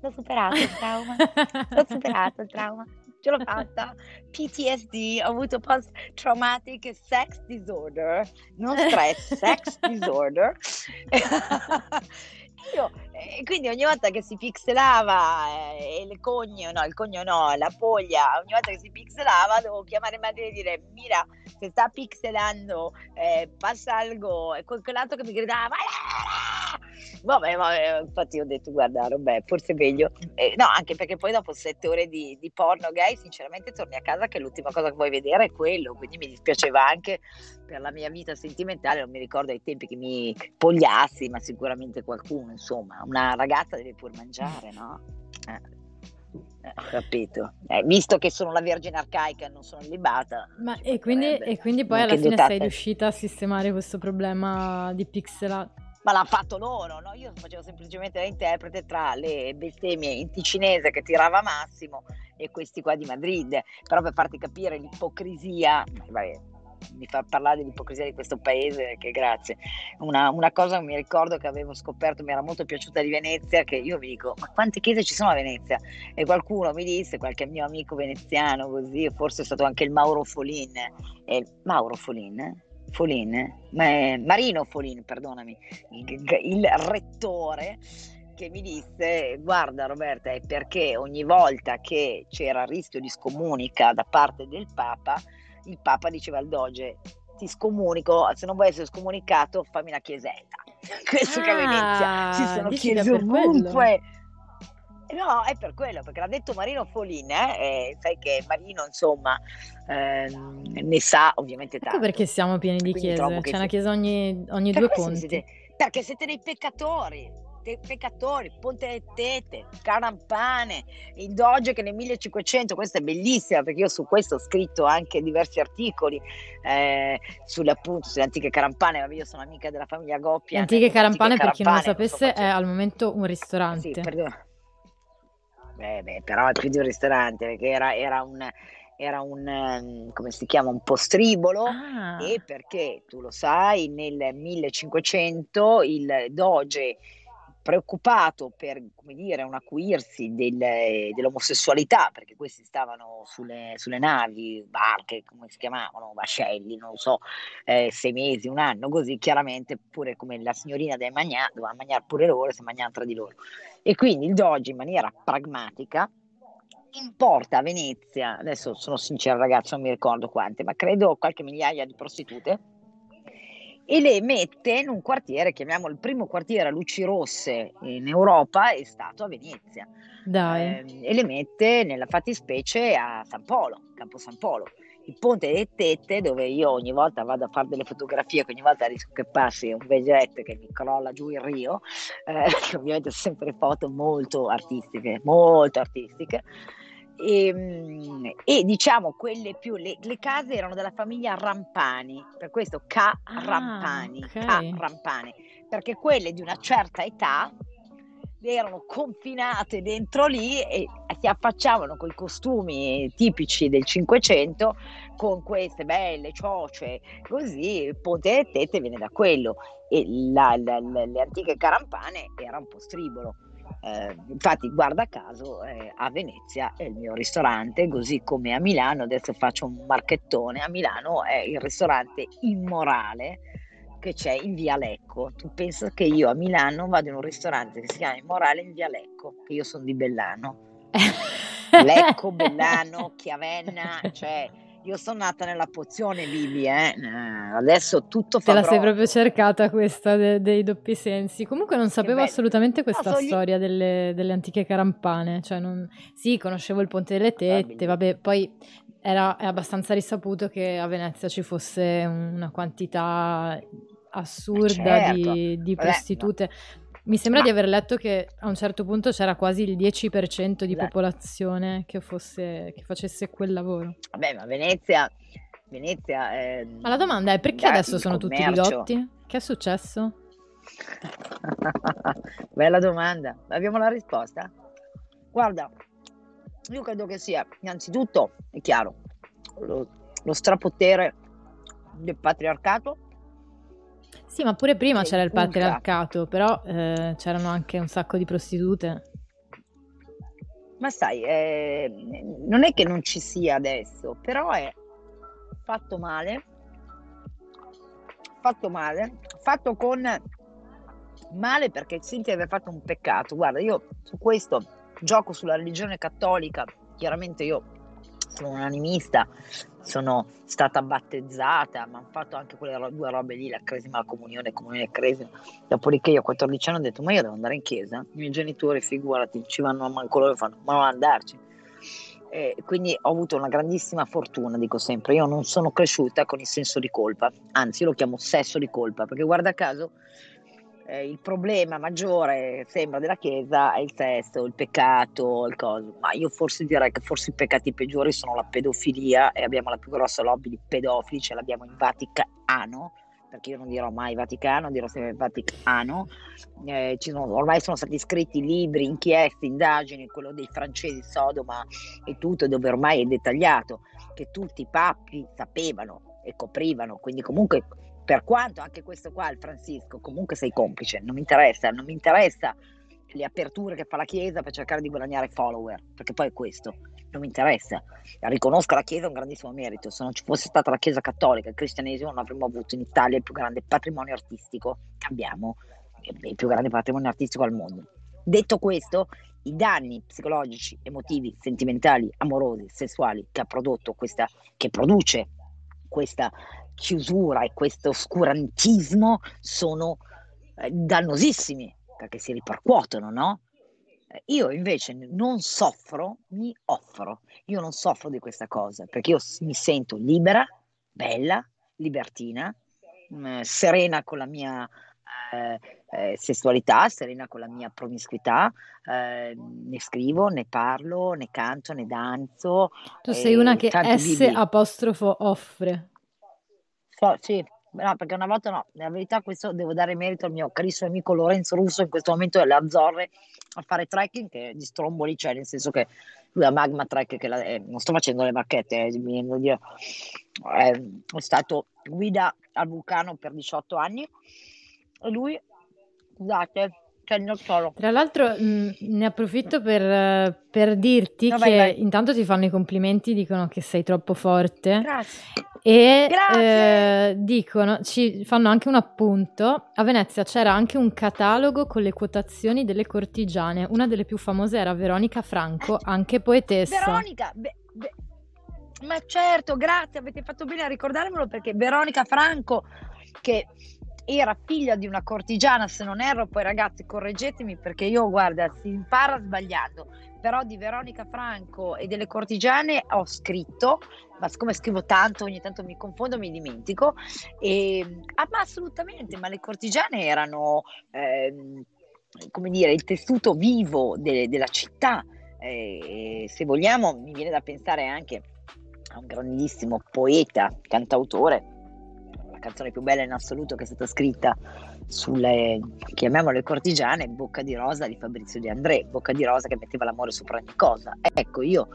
L'ho superato il trauma, l'ho superato il trauma, ce l'ho fatta. PTSD, ho avuto post-traumatic sex disorder, non stress, sex disorder. io, eh, quindi ogni volta che si pixelava eh, il cogno, no, il cogno no, la poglia, ogni volta che si pixelava dovevo chiamare madre e dire mira, se sta pixelando, eh, passa algo, e quell'altro che mi gridava, Vabbè, vabbè, infatti ho detto, guarda, vabbè, forse è meglio. Eh, no, anche perché poi dopo sette ore di, di, porno gay, sinceramente torni a casa che l'ultima cosa che vuoi vedere è quello, quindi mi dispiaceva anche per la mia vita sentimentale, non mi ricordo ai tempi che mi pogliassi, ma sicuramente qualcuno, insomma, una ragazza deve pur mangiare, no? Eh. Eh, capito. Eh, visto che sono la Vergine Arcaica e non sono libata. Ma e quindi, e quindi, poi alla fine dotata... sei riuscita a sistemare questo problema di pixelato? Ma l'hanno fatto loro, no? Io facevo semplicemente l'interprete tra le bestemmie in ticinese che tirava Massimo e questi qua di Madrid. Però per farti capire l'ipocrisia, vabbè, mi fa parlare dell'ipocrisia di questo paese, che grazie. Una, una, cosa che mi ricordo che avevo scoperto, mi era molto piaciuta di Venezia, che io mi dico, ma quante chiese ci sono a Venezia? E qualcuno mi disse, qualche mio amico veneziano, così, forse è stato anche il Mauro Folin, eh, Mauro Folin, Folin, ma Marino Folin, perdonami, il, il rettore che mi disse guarda Roberta è perché ogni volta che c'era rischio di scomunica da parte del Papa il Papa diceva al Doge ti scomunico, se non vuoi essere scomunicato fammi una chiesetta. Questo ah, che a Venezia ci sono chiese ovunque. No, è per quello, perché l'ha detto Marino Folin, eh? sai che Marino insomma eh, ne sa ovviamente tanto. Ecco perché siamo pieni di Quindi chiese, c'è una chiesa ogni, ogni due ponti. Siete, perché siete dei peccatori, peccatori, Ponte delle Tete, Carampane, il Doge che nel 1500, questa è bellissima perché io su questo ho scritto anche diversi articoli eh, sulle appunto sulle antiche Carampane, ma io sono amica della famiglia Goppia. Antiche Carampane, antiche per chi non lo sapesse, so è al momento un ristorante. Sì, perdono. Beh, beh, però è più di un ristorante perché era, era un era un, ehm, come si chiama, un postribolo ah. e perché tu lo sai nel 1500 il doge preoccupato per come dire, un acuirsi del, dell'omosessualità, perché questi stavano sulle, sulle, navi, barche, come si chiamavano, vascelli, non so, eh, sei mesi, un anno, così chiaramente pure come la signorina deve mangiare, doveva mangiare pure loro, si mangiavano tra di loro. E quindi il Doge in maniera pragmatica importa a Venezia, adesso sono sincera ragazzi, non mi ricordo quante, ma credo qualche migliaia di prostitute e le mette in un quartiere, chiamiamolo il primo quartiere a luci rosse in Europa, è stato a Venezia. Eh, e le mette nella fattispecie a San Polo, Campo San Polo. Il ponte delle Tette, dove io ogni volta vado a fare delle fotografie, che ogni volta rischio che passi un vegetto che mi crolla giù il rio, eh, ovviamente sono sempre foto molto artistiche, molto artistiche. E, ehm, e, diciamo quelle più le, le, case erano della famiglia Rampani per questo K ah, Rampani, okay. K Rampani perché quelle di una certa età erano confinate dentro lì e si affacciavano con i costumi tipici del Cinquecento con queste belle cioce così il Ponte delle Tette viene da quello e la, la, la, le antiche carampane era un po' stribolo eh, infatti, guarda caso, eh, a Venezia è il mio ristorante, così come a Milano, adesso faccio un marchettone, a Milano è il ristorante immorale che c'è in via Lecco. Tu pensa che io a Milano vado in un ristorante che si chiama Immorale in via Lecco, che io sono di Bellano. Lecco, Bellano, Chiavenna, cioè io sono nata nella pozione, Bibi, eh. eh adesso tutto fa Te la sei proprio cercata questa de- dei doppi sensi. Comunque non sapevo assolutamente questa no, storia gli... delle, delle, antiche carampane. Cioè non... Sì, conoscevo il Ponte delle Tette, vabbè, poi era, è abbastanza risaputo che a Venezia ci fosse una quantità assurda certo. di, di, prostitute. Vabbè, mi sembra Ma... di aver letto che a un certo punto c'era quasi il 10% di popolazione che, fosse, che facesse quel lavoro. Vabbè, ma Venezia... Venezia è... Ma la domanda è perché adesso sono tutti ridotti? Che è successo? Bella domanda. Abbiamo la risposta? Guarda, io credo che sia innanzitutto, è chiaro, lo, lo strapotere del patriarcato sì, ma pure prima c'era il patriarcato, però eh, c'erano anche un sacco di prostitute. Ma sai, eh, non è che non ci sia adesso, però è fatto male, fatto male, fatto con male perché Cintia aveva fatto un peccato. Guarda, io su questo gioco sulla religione cattolica, chiaramente io sono un animista, sono stata battezzata, ma hanno fatto anche quelle due robe lì, la cresima, la comunione, comunione e cresima. Dopodiché io a 14 anni ho detto, ma io devo andare in chiesa? I miei genitori, figurati, ci vanno a manco loro, fanno, ma non andarci. E quindi ho avuto una grandissima fortuna, dico sempre, io non sono cresciuta con il senso di colpa, anzi lo chiamo sesso di colpa, perché guarda caso eh, il problema maggiore sembra della Chiesa è il sesso, il peccato, il coso, ma io forse direi che forse i peccati peggiori sono la pedofilia e abbiamo la più grossa lobby di pedofili, ce l'abbiamo in Vaticano, perché io non dirò mai Vaticano, dirò sempre Vaticano, eh, sono, ormai sono stati scritti libri, inchieste, indagini, quello dei francesi, Sodoma e tutto, dove ormai è dettagliato che tutti i papi sapevano e coprivano, quindi comunque per quanto anche questo qua, il Francisco, comunque sei complice, non mi interessa, non mi interessa le aperture che fa la Chiesa per cercare di guadagnare follower, perché poi è questo, non mi interessa. Riconosco la Chiesa un grandissimo merito, se non ci fosse stata la Chiesa cattolica, il cristianesimo non avremmo avuto in Italia il più grande patrimonio artistico che abbiamo, il più grande patrimonio artistico al mondo. Detto questo, i danni psicologici, emotivi, sentimentali, amorosi, sessuali che ha prodotto questa, che produce questa chiusura e questo oscurantismo sono eh, dannosissimi perché si ripercuotono, no? Eh, io invece non soffro, mi offro. Io non soffro di questa cosa perché io mi sento libera, bella, libertina, mh, mm, serena con la mia eh, eh, sessualità, serena con la mia promiscuità, eh, ne scrivo, ne parlo, ne canto, ne danzo. Tu sei una che S apostrofo offre. So, sì, no, perché una volta no, nella verità questo devo dare merito al mio carissimo amico Lorenzo Russo in questo momento è alle Azzorre a fare trekking che di stromboli c'è, nel senso che lui a Magma Trek, che la, eh, non sto facendo le marchette, eh, mi dire, eh, è stato guida al vulcano per 18 anni. E lui, scusate, solo. Tra l'altro mh, ne approfitto per, per dirti no, che vai, vai. intanto ti fanno i complimenti, dicono che sei troppo forte. Grazie. E eh, dicono, ci fanno anche un appunto, a Venezia c'era anche un catalogo con le quotazioni delle cortigiane, una delle più famose era Veronica Franco, anche poetessa. Veronica, be, be, ma certo, grazie, avete fatto bene a ricordarmelo perché Veronica Franco, che era figlia di una cortigiana, se non erro, poi ragazzi correggetemi perché io guarda, si impara sbagliando, però di Veronica Franco e delle cortigiane ho scritto, ma siccome scrivo tanto ogni tanto mi confondo, mi dimentico, e, ah, ma assolutamente, ma le cortigiane erano, eh, come dire, il tessuto vivo de- della città, eh, se vogliamo mi viene da pensare anche a un grandissimo poeta, cantautore, canzone più bella in assoluto che è stata scritta sulle, chiamiamole cortigiane, Bocca di Rosa di Fabrizio De André, Bocca di Rosa che metteva l'amore sopra ogni cosa. Ecco, io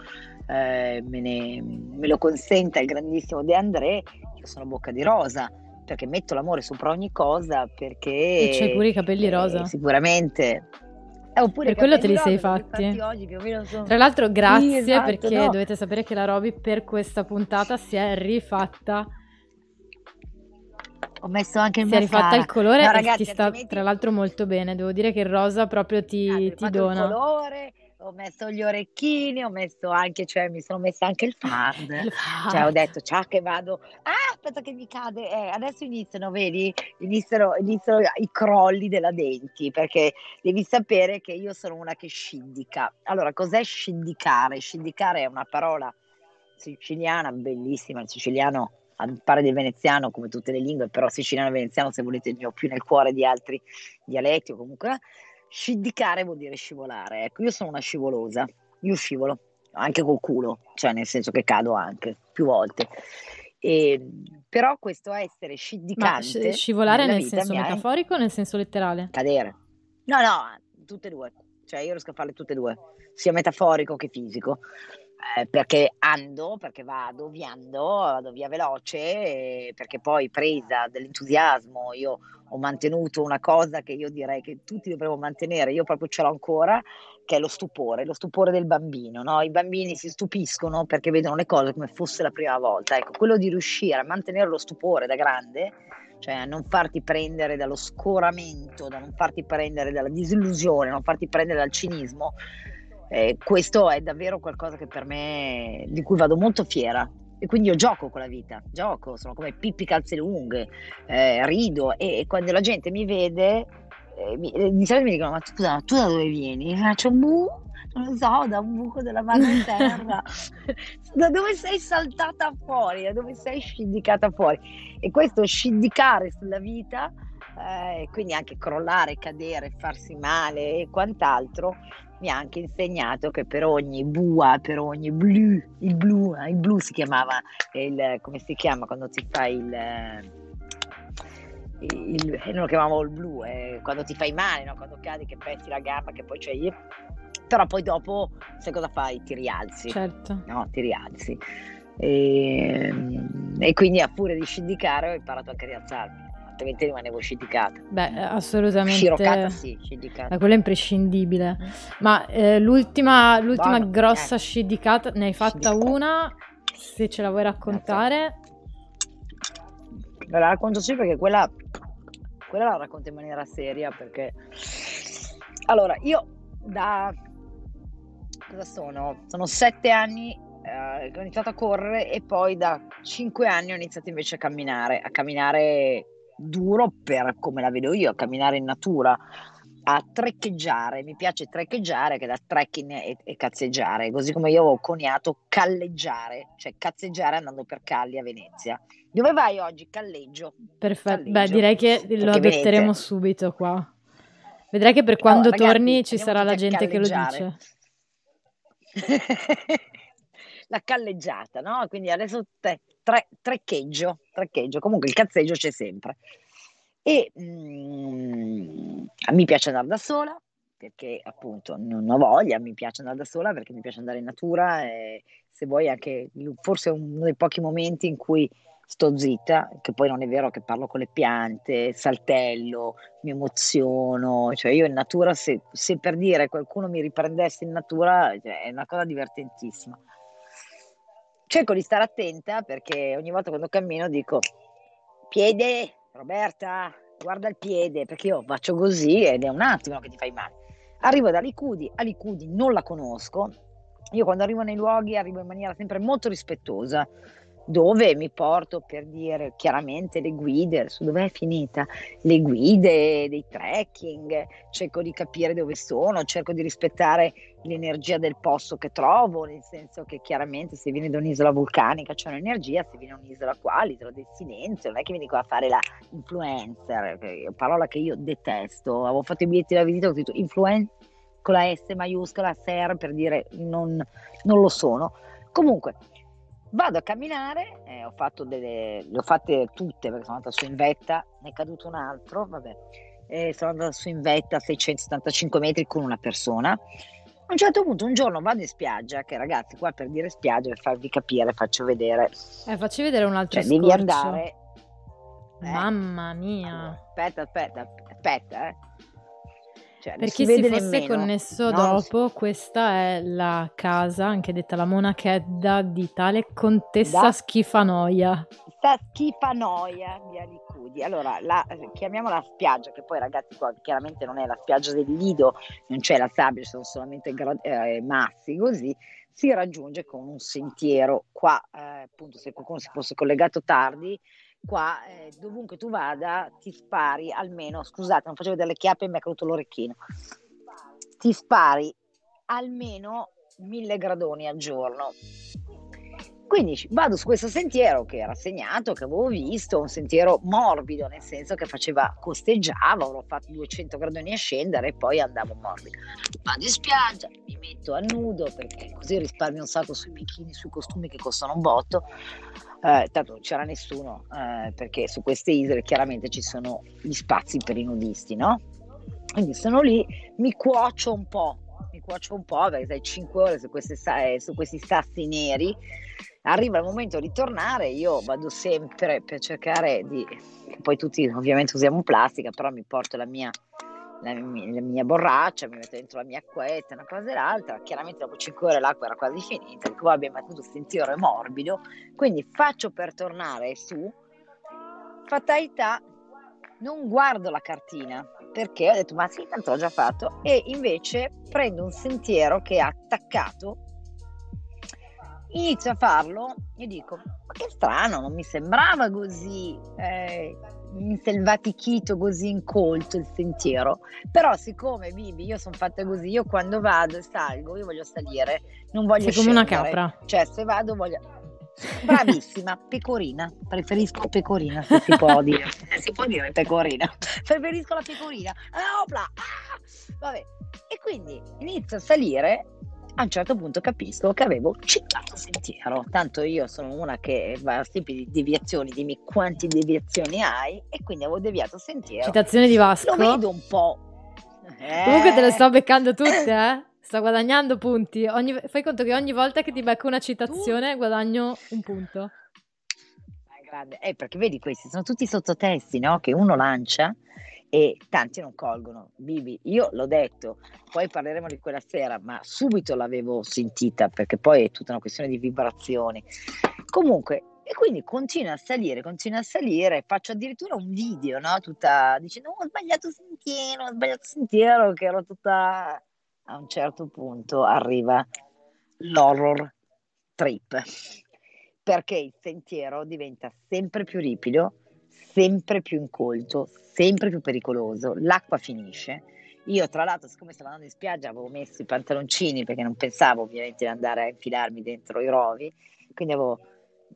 eh, me, ne, me, lo consenta il grandissimo De André, io sono Bocca di Rosa, perché metto l'amore sopra ogni cosa, perché... E c'hai pure i capelli rosa. Eh, sicuramente. Eh, per quello te li sei fatti. Oggi, sono... Tra l'altro, grazie sì, esatto, perché no. dovete sapere che la Roby per questa puntata si è rifatta ho messo anche il si mascara. Si è rifatta il colore no, ragazzi, sta altrimenti... tra l'altro molto bene. Devo dire che il rosa proprio ti, ah, ti dona. Il colore, ho messo gli orecchini, ho messo anche, cioè mi sono messa anche il fard. il fard. Cioè ho detto, ciao che vado. Ah, aspetta che mi cade. Eh, adesso iniziano, vedi? Iniziano, iniziano i crolli della denti, perché devi sapere che io sono una che scindica. Allora, cos'è scindicare? Scindicare è una parola siciliana bellissima, il siciliano pare del veneziano come tutte le lingue, però siciliano e veneziano se volete ne ho più nel cuore di altri dialetti o comunque sciddicare vuol dire scivolare. Ecco, io sono una scivolosa, io scivolo anche col culo, cioè nel senso che cado anche più volte. E, però questo essere sciddicante Ma scivolare nel senso metaforico o nel senso letterale? Cadere. No, no, tutte e due. Cioè io riesco a farle tutte e due, sia metaforico che fisico eh, perché ando, perché vado, viando, vado via veloce, perché poi presa dell'entusiasmo io ho mantenuto una cosa che io direi che tutti dovremmo mantenere, io proprio ce l'ho ancora, che è lo stupore, lo stupore del bambino. No? I bambini si stupiscono perché vedono le cose come fosse la prima volta. Ecco, quello di riuscire a mantenere lo stupore da grande, cioè a non farti prendere dallo scoramento, da non farti prendere dalla disillusione, non farti prendere dal cinismo, Eh, questo è davvero qualcosa che per me, di cui vado molto fiera. E quindi io gioco con la vita, gioco, sono come Pippi calze lunghe, eh, rido e, e, quando la gente mi vede, eh, mi, eh, di solito mi dicono: Ma scusa, ma tu da dove vieni? E faccio un bu, non lo so, da un buco della mano in terra, da dove sei saltata fuori, da dove sei scindicata fuori. E questo scindicare sulla vita, eh, quindi anche crollare, cadere, farsi male e quant'altro, mi ha anche insegnato che per ogni bua, per ogni blu, il blu, il blu si chiamava, il, come si chiama quando ti fai il... il non lo chiamavo il blu, eh, quando ti fai male, no? quando cadi che pezzi la gamba, che poi c'è io. Però poi dopo, sai cosa fai? Ti rialzi. Certo. No, ti rialzi. E, e quindi a furia di scindicare ho imparato anche a rialzarmi altrimenti rimanevo sciddicata. Beh, assolutamente. Sciroccata sì. Ma quella è imprescindibile. Ma eh, l'ultima, l'ultima Buono, grossa eh. sciddicata, ne hai fatta una? Se ce la vuoi raccontare. Ve la racconto sì perché quella, quella la racconto in maniera seria perché... Allora, io da... Cosa sono? Sono sette anni eh, ho iniziato a correre e poi da cinque anni ho iniziato invece a camminare, a camminare duro per come la vedo io, a camminare in natura, a treccheggiare. Mi piace treccheggiare che da trekking e, e cazzeggiare, così come io ho coniato calleggiare, cioè cazzeggiare andando per calli a Venezia. Dove vai oggi? Calleggio. Perfetto, beh direi che lo adotteremo Venezia. subito qua. Vedrai che per quando oh, ragazzi, torni ci sarà la gente che lo dice. La calleggiata, no? Quindi adesso te, tre, treccheggio, treccheggio, comunque il cazzeggio c'è sempre. E mm, a me piace andare da sola, perché appunto non ho voglia, mi piace andare da sola perché mi piace andare in natura e se vuoi anche forse uno dei pochi momenti in cui sto zitta, che poi non è vero che parlo con le piante, saltello, mi emoziono, cioè io in natura se, se per dire qualcuno mi riprendesse in natura cioè, è una cosa divertentissima cerco di stare attenta perché ogni volta quando cammino dico piede, Roberta, guarda il piede, perché io faccio così ed è un attimo che ti fai male. Arrivo da Licudi, a Licudi non la conosco, io quando arrivo nei luoghi arrivo in maniera sempre molto rispettosa, dove mi porto per dire chiaramente le guide, su dove è finita, le guide dei trekking, cerco di capire dove sono, cerco di rispettare l'energia del posto che trovo, nel senso che chiaramente se vieni da un'isola vulcanica c'è un'energia, se vieni da un'isola qua, l'isola del silenzio, non è che mi dico a fare la influencer, parola che io detesto, avevo fatto i biglietti da visita ho scritto influencer con la S maiuscola, ser per dire non, non lo sono. Comunque, Vado a camminare, eh, ho fatto delle, le ho fatte tutte perché sono andata su in vetta, ne è caduto un altro, vabbè, eh, sono andata su in vetta a 675 metri con una persona. A un certo punto un giorno vado in spiaggia, che ragazzi qua per dire spiaggia per farvi capire faccio vedere. Eh, facci vedere un altro cioè, Devi andare... Eh, Mamma mia. Allora, aspetta, aspetta, aspetta, eh. Cioè, per chi si, si fosse nemmeno, connesso no? dopo, questa è la casa, anche detta la monachedda di tale contessa da? Schifanoia. Sta Schifanoia di Alicudi. Allora, la, chiamiamola spiaggia, che poi ragazzi qua chiaramente non è la spiaggia del Lido, non c'è la sabbia, sono solamente gra- eh, massi così, si raggiunge con un sentiero. Qua, eh, appunto, se qualcuno si fosse collegato tardi, qua eh, dovunque tu vada ti spari almeno, scusate non faccio vedere le chiappe mi è caduto l'orecchino, ti spari almeno mille gradoni al giorno. Quindi vado su questo sentiero che era segnato, che avevo visto, un sentiero morbido, nel senso che faceva, costeggiava, avrò fatto 200 gradoni a scendere e poi andavo morbido. Vado in spiaggia, mi metto a nudo perché così risparmio un sacco sui bikini, sui costumi che costano un botto eh, tanto non c'era nessuno eh, perché su queste isole chiaramente ci sono gli spazi per i nudisti, no? Quindi sono lì, mi cuocio un po', mi cuocio un po' perché sai 5 ore su, queste, su questi sassi neri, arriva il momento di tornare, io vado sempre per cercare di, poi tutti ovviamente usiamo plastica, però mi porto la mia la mia, la mia, borraccia, mi metto dentro la mia acquetta, una cosa e l'altra. Chiaramente dopo 5 ore l'acqua era quasi finita, perché poi abbiamo tutto sentiero è morbido, quindi faccio per tornare su. Fatalità, non guardo la cartina, perché ho detto ma sì, tanto l'ho già fatto e invece prendo un sentiero che è attaccato, inizio a farlo e dico ma che strano, non mi sembrava così eh, inselvatichito, così incolto il sentiero, però siccome Bibi io sono fatta così, io quando vado e salgo, io voglio salire, non voglio Sei come una capra. Cioè se vado voglio Bravissima, pecorina. Preferisco pecorina, se si può dire. si può dire pecorina. Preferisco la pecorina. Ah, opla! Ah! Vabbè. E quindi inizio a salire. A un certo punto capisco che avevo citato sentiero. Tanto io sono una che va a tipi di deviazioni, dimmi quanti deviazioni hai. E quindi avevo deviato sentiero. Citazione di Vasco. Lo vedo un po'. Eh. Comunque te le sto beccando tutte, eh? Sto guadagnando punti. Ogni, fai conto che ogni volta che ti becco una citazione tu? guadagno un punto. grande. Eh, perché vedi questi sono tutti sottotesti, no? Che uno lancia e tanti non colgono. Bibi, io l'ho detto, poi parleremo di quella sera, ma subito l'avevo sentita perché poi è tutta una questione di vibrazioni. Comunque, e quindi continua a salire, continua a salire, faccio addirittura un video, no? Tutta dicendo, oh, ho sbagliato sentiero, ho sbagliato sentiero, che ero tutta a un certo punto arriva l'horror trip, perché il sentiero diventa sempre più ripido, sempre più incolto, sempre più pericoloso, l'acqua finisce. Io tra l'altro, siccome stavo andando in spiaggia, avevo messo i pantaloncini perché non pensavo ovviamente di andare a infilarmi dentro i rovi, quindi avevo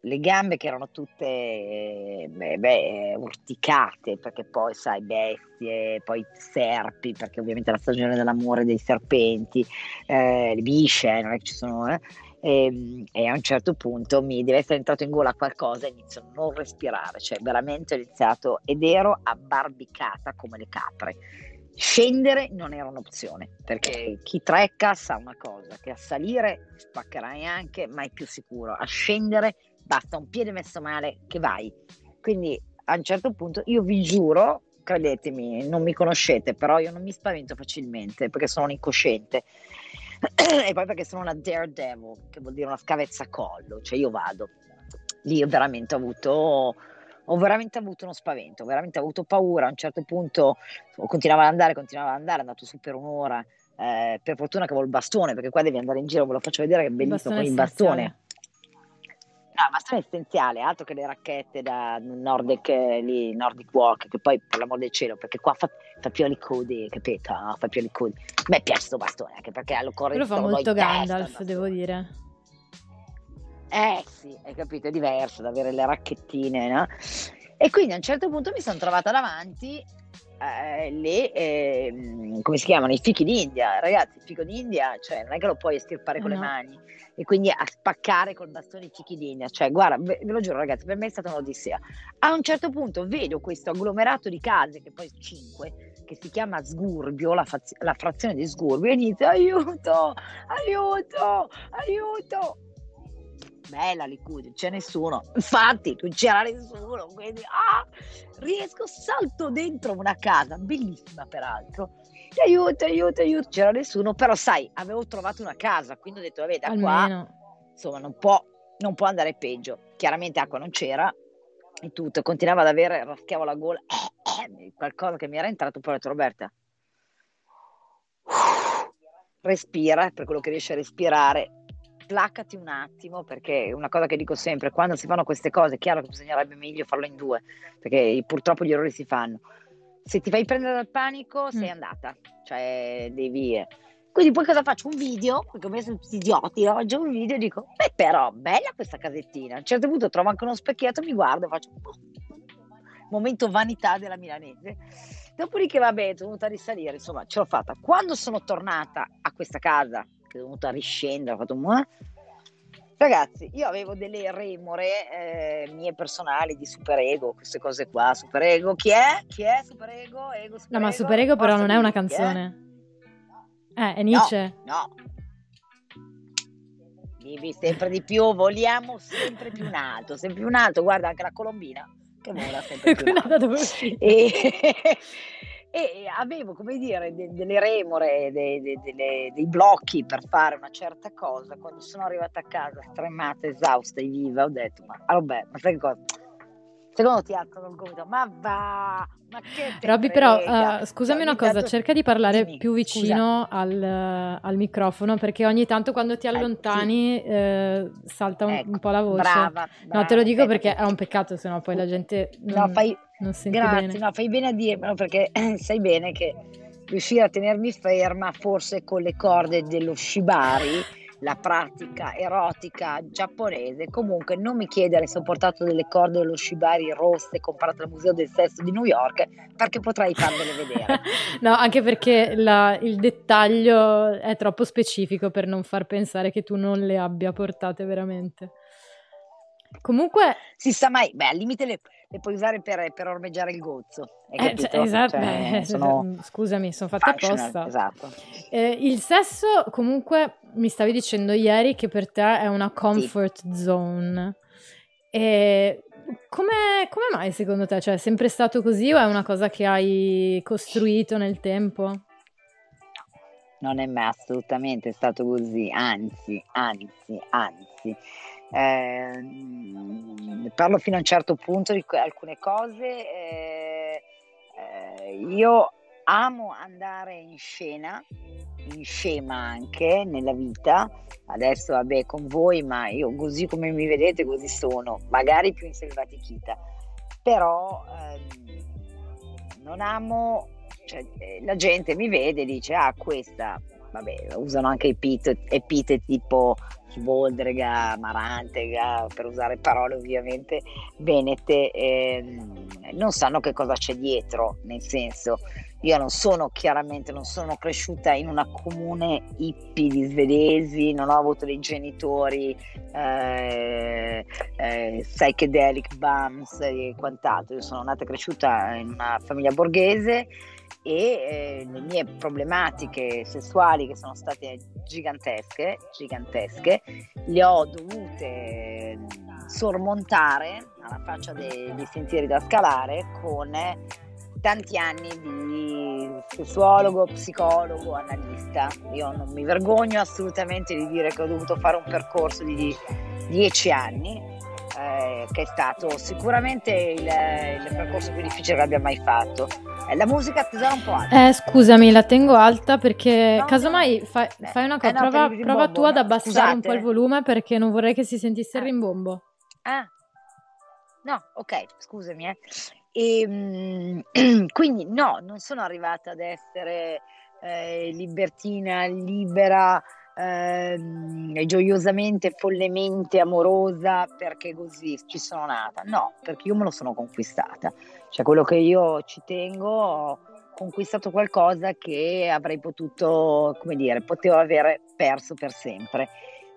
le gambe che erano tutte beh, beh, urticate perché poi sai bestie, poi serpi perché ovviamente è la stagione dell'amore dei serpenti, eh, le bisce, non è che ci sono... Eh, e, ehm, e, a un certo punto mi deve essere entrato in gola qualcosa e inizio a non respirare, cioè veramente ho iniziato ed ero abbarbicata come le capre. Scendere non era un'opzione perché chi trecca sa una cosa, che a salire spaccherai anche, ma è più sicuro, a scendere basta un piede messo male che vai. Quindi a un certo punto io vi giuro, credetemi, non mi conoscete, però io non mi spavento facilmente perché sono un incosciente. e poi perché sono una daredevil, che vuol dire una scavezzacollo, cioè io vado. Lì ho veramente avuto ho veramente avuto uno spavento, ho veramente avuto paura. A un certo punto continuavo ad andare, continuavo ad andare, è andato su per un'ora. Eh, per fortuna che avevo il bastone, perché qua devi andare in giro, ve lo faccio vedere che è bellissimo con il bastone. No, ma sono essenziale, altro che le racchette da Nordic, lì, Nordic Walk, che poi per l'amor del cielo, perché qua fa, fa più i codi, capito? Fa più i codi. A me piace questo bastone, anche perché lo corre Quello fa molto Gandalf, testa, devo dire. Eh sì, hai capito, è diverso da avere le racchettine, no? E quindi a un certo punto mi sono trovata davanti eh, le, eh, come si chiamano, i fichi d'India. Ragazzi, il fico d'India, cioè non è che lo puoi estirpare con no. le mani e quindi a spaccare col bastone i fichi d'India. Cioè, guarda, ve, ve, lo giuro ragazzi, per me è stata un'odissea. A un certo punto vedo questo agglomerato di case, che poi sono cinque, che si chiama Sgurbio, la, faz- la frazione di Sgurbio, e inizio, aiuto, aiuto, aiuto bella Liquid, c'è nessuno. Infatti, non c'era nessuno, quindi ah, riesco, salto dentro una casa, bellissima peraltro. Aiuto, aiuto, aiuto, c'era nessuno, però sai, avevo trovato una casa, quindi ho detto, vabbè, da Almeno. qua, insomma, non può, non può andare peggio. Chiaramente acqua non c'era e tutto, continuava ad avere, raschiavo la gola, eh, eh, qualcosa che mi era entrato, poi ho detto, Roberta, respira, per quello che riesci a respirare, placati un attimo, perché è una cosa che dico sempre, quando si fanno queste cose, è chiaro che bisognerebbe meglio farlo in due, perché purtroppo gli errori si fanno. Se ti fai prendere dal panico, sei mm. andata, cioè devi... Eh. Quindi poi cosa faccio? Un video, perché ho messo tutti idioti oggi, un video e dico, beh però, bella questa casettina. A un certo punto trovo anche uno specchietto, mi guardo e faccio, momento vanità della milanese. Dopodiché, vabbè, sono venuta a risalire, insomma, ce l'ho fatta. Quando sono tornata a questa casa, è dovuta riscendere, ho fatto un... Ragazzi, io avevo delle remore eh, mie personali di super ego, queste cose qua. Super ego, chi è? Chi è super ego? ego super no, ma super ego però non è una canzone. È? Eh, è Nietzsche. No, no. Vivi sempre di più, vogliamo sempre più in alto, sempre più in alto. Guarda anche la colombina che vola sempre più in alto. e, e avevo, come dire, de- delle remore, de- de- dei blocchi per fare una certa cosa. Quando sono arrivata a casa stremata, esausta e viva, ho detto, ma vabbè, ma sai cosa? secondo ti alzano il gomito, ma va, ma che Robby però, uh, scusami cioè, una cosa, dato... cerca di parlare Dimmi, più vicino al, al, microfono perché ogni tanto quando ti allontani eh, sì. eh, salta un, ecco, un, po' la voce. Brava, brava, no, te lo dico perché è un peccato, se no poi la gente non, no, fai, non sente grazie, bene. No, fai bene a dirmelo perché sai bene che riuscire a tenermi ferma forse con le corde dello shibari la pratica erotica giapponese. Comunque non mi chiedere se ho portato delle corde dello shibari rosse comprate al Museo del Sesso di New York perché potrei farvele vedere. no, anche perché la, il dettaglio è troppo specifico per non far pensare che tu non le abbia portate veramente. Comunque... Si sa mai, beh al limite le, le puoi usare per, per, ormeggiare il gozzo. Eh, cioè, esatto, cioè, beh, sono scusami, sono fatte apposta. Esatto. Eh, il sesso, comunque, mi stavi dicendo ieri che per te è una comfort sì. zone. E come, come mai secondo te? Cioè, è sempre stato così o è una cosa che hai costruito nel tempo? Non è mai assolutamente stato così, anzi, anzi, anzi. Eh, parlo fino a un certo punto di alcune cose. Eh, eh, io amo andare in scena, in scema anche nella vita. Adesso vabbè con voi, ma io così come mi vedete così sono, magari più in selvatichita. Però ehm, non amo, cioè, eh, la gente mi vede e dice ah questa, vabbè usano anche epiteti, epiteti tipo Svoldrega, Marantega, per usare parole ovviamente venete, ehm, non sanno che cosa c'è dietro, nel senso io non sono chiaramente, non sono cresciuta in una comune hippie di svedesi, non ho avuto dei genitori eh, eh, psychedelic bums e quant'altro, io sono nata e cresciuta in una famiglia borghese e eh, le mie problematiche sessuali che sono state gigantesche, gigantesche le ho dovute sormontare alla faccia dei, dei sentieri da scalare con tanti anni di sessuologo, psicologo, analista. Io non mi vergogno assolutamente di dire che ho dovuto fare un percorso di dieci anni eh, che è stato sicuramente il, il, percorso più difficile che abbia mai fatto. Eh, la musica tesora un po' alta. Eh, scusami, la tengo alta perché no, casomai. Fai, eh, fai, una cosa, no, prova, prova tu ad abbassare Scusate. un po' il volume perché non vorrei che si sentisse il rimbombo. Ah, no, ok, scusami. Eh. E, ehm, quindi no, non sono arrivata ad essere eh, libertina, libera, eh, gioiosamente, follemente amorosa perché così ci sono nata. No, perché io me lo sono conquistata. Cioè quello che io ci tengo, ho conquistato qualcosa che avrei potuto, come dire, potevo avere perso per sempre.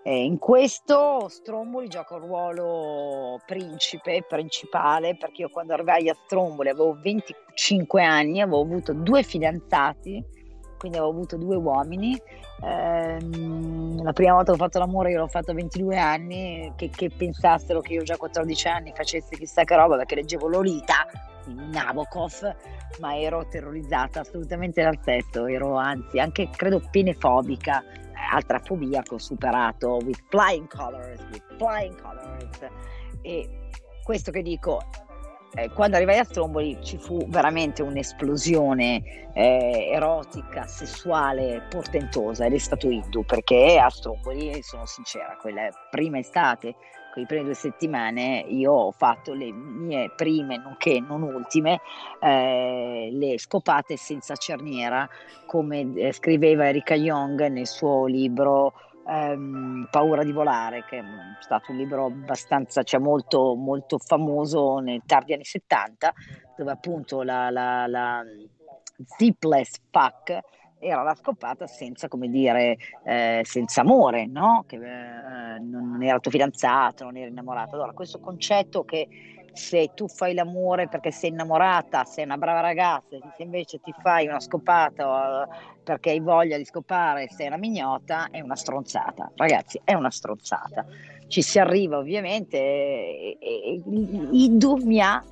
Eh, in questo Stromboli gioca un ruolo principe, principale, perché io quando arrivai a Stromboli avevo 25 anni, avevo avuto due fidanzati, quindi avevo avuto due uomini. Eh, la prima volta che ho fatto l'amore io l'ho fatto a 22 anni, che, che pensassero che io già a 14 anni facessi chissà che roba, perché leggevo Lolita Nabokov, ma ero terrorizzata assolutamente dal sesso, ero anzi anche credo penefobica altra fobia che ho superato with flying colors, with flying colors. E questo che dico, eh, quando arrivai a Stromboli ci fu veramente un'esplosione eh, erotica, sessuale, portentosa ed è stato Hindu perché a Stromboli, sono sincera, quella prima estate le prime due settimane io ho fatto le mie prime, nonché non ultime, eh, le scopate senza cerniera, come eh, scriveva Erika Young nel suo libro ehm, Paura di volare, che è stato un libro abbastanza, cioè molto, molto famoso nei tardi anni 70, dove appunto la, la, la zipless fuck era la scopata senza, come dire, eh, senza amore, no? Che eh, non era tuo fidanzato, non eri innamorato. Allora, questo concetto che se tu fai l'amore perché sei innamorata, sei una brava ragazza, se invece ti fai una scopata perché hai voglia di scopare, sei una mignota, è una stronzata. Ragazzi, è una stronzata. Ci si arriva ovviamente e, e, e Idu mi ha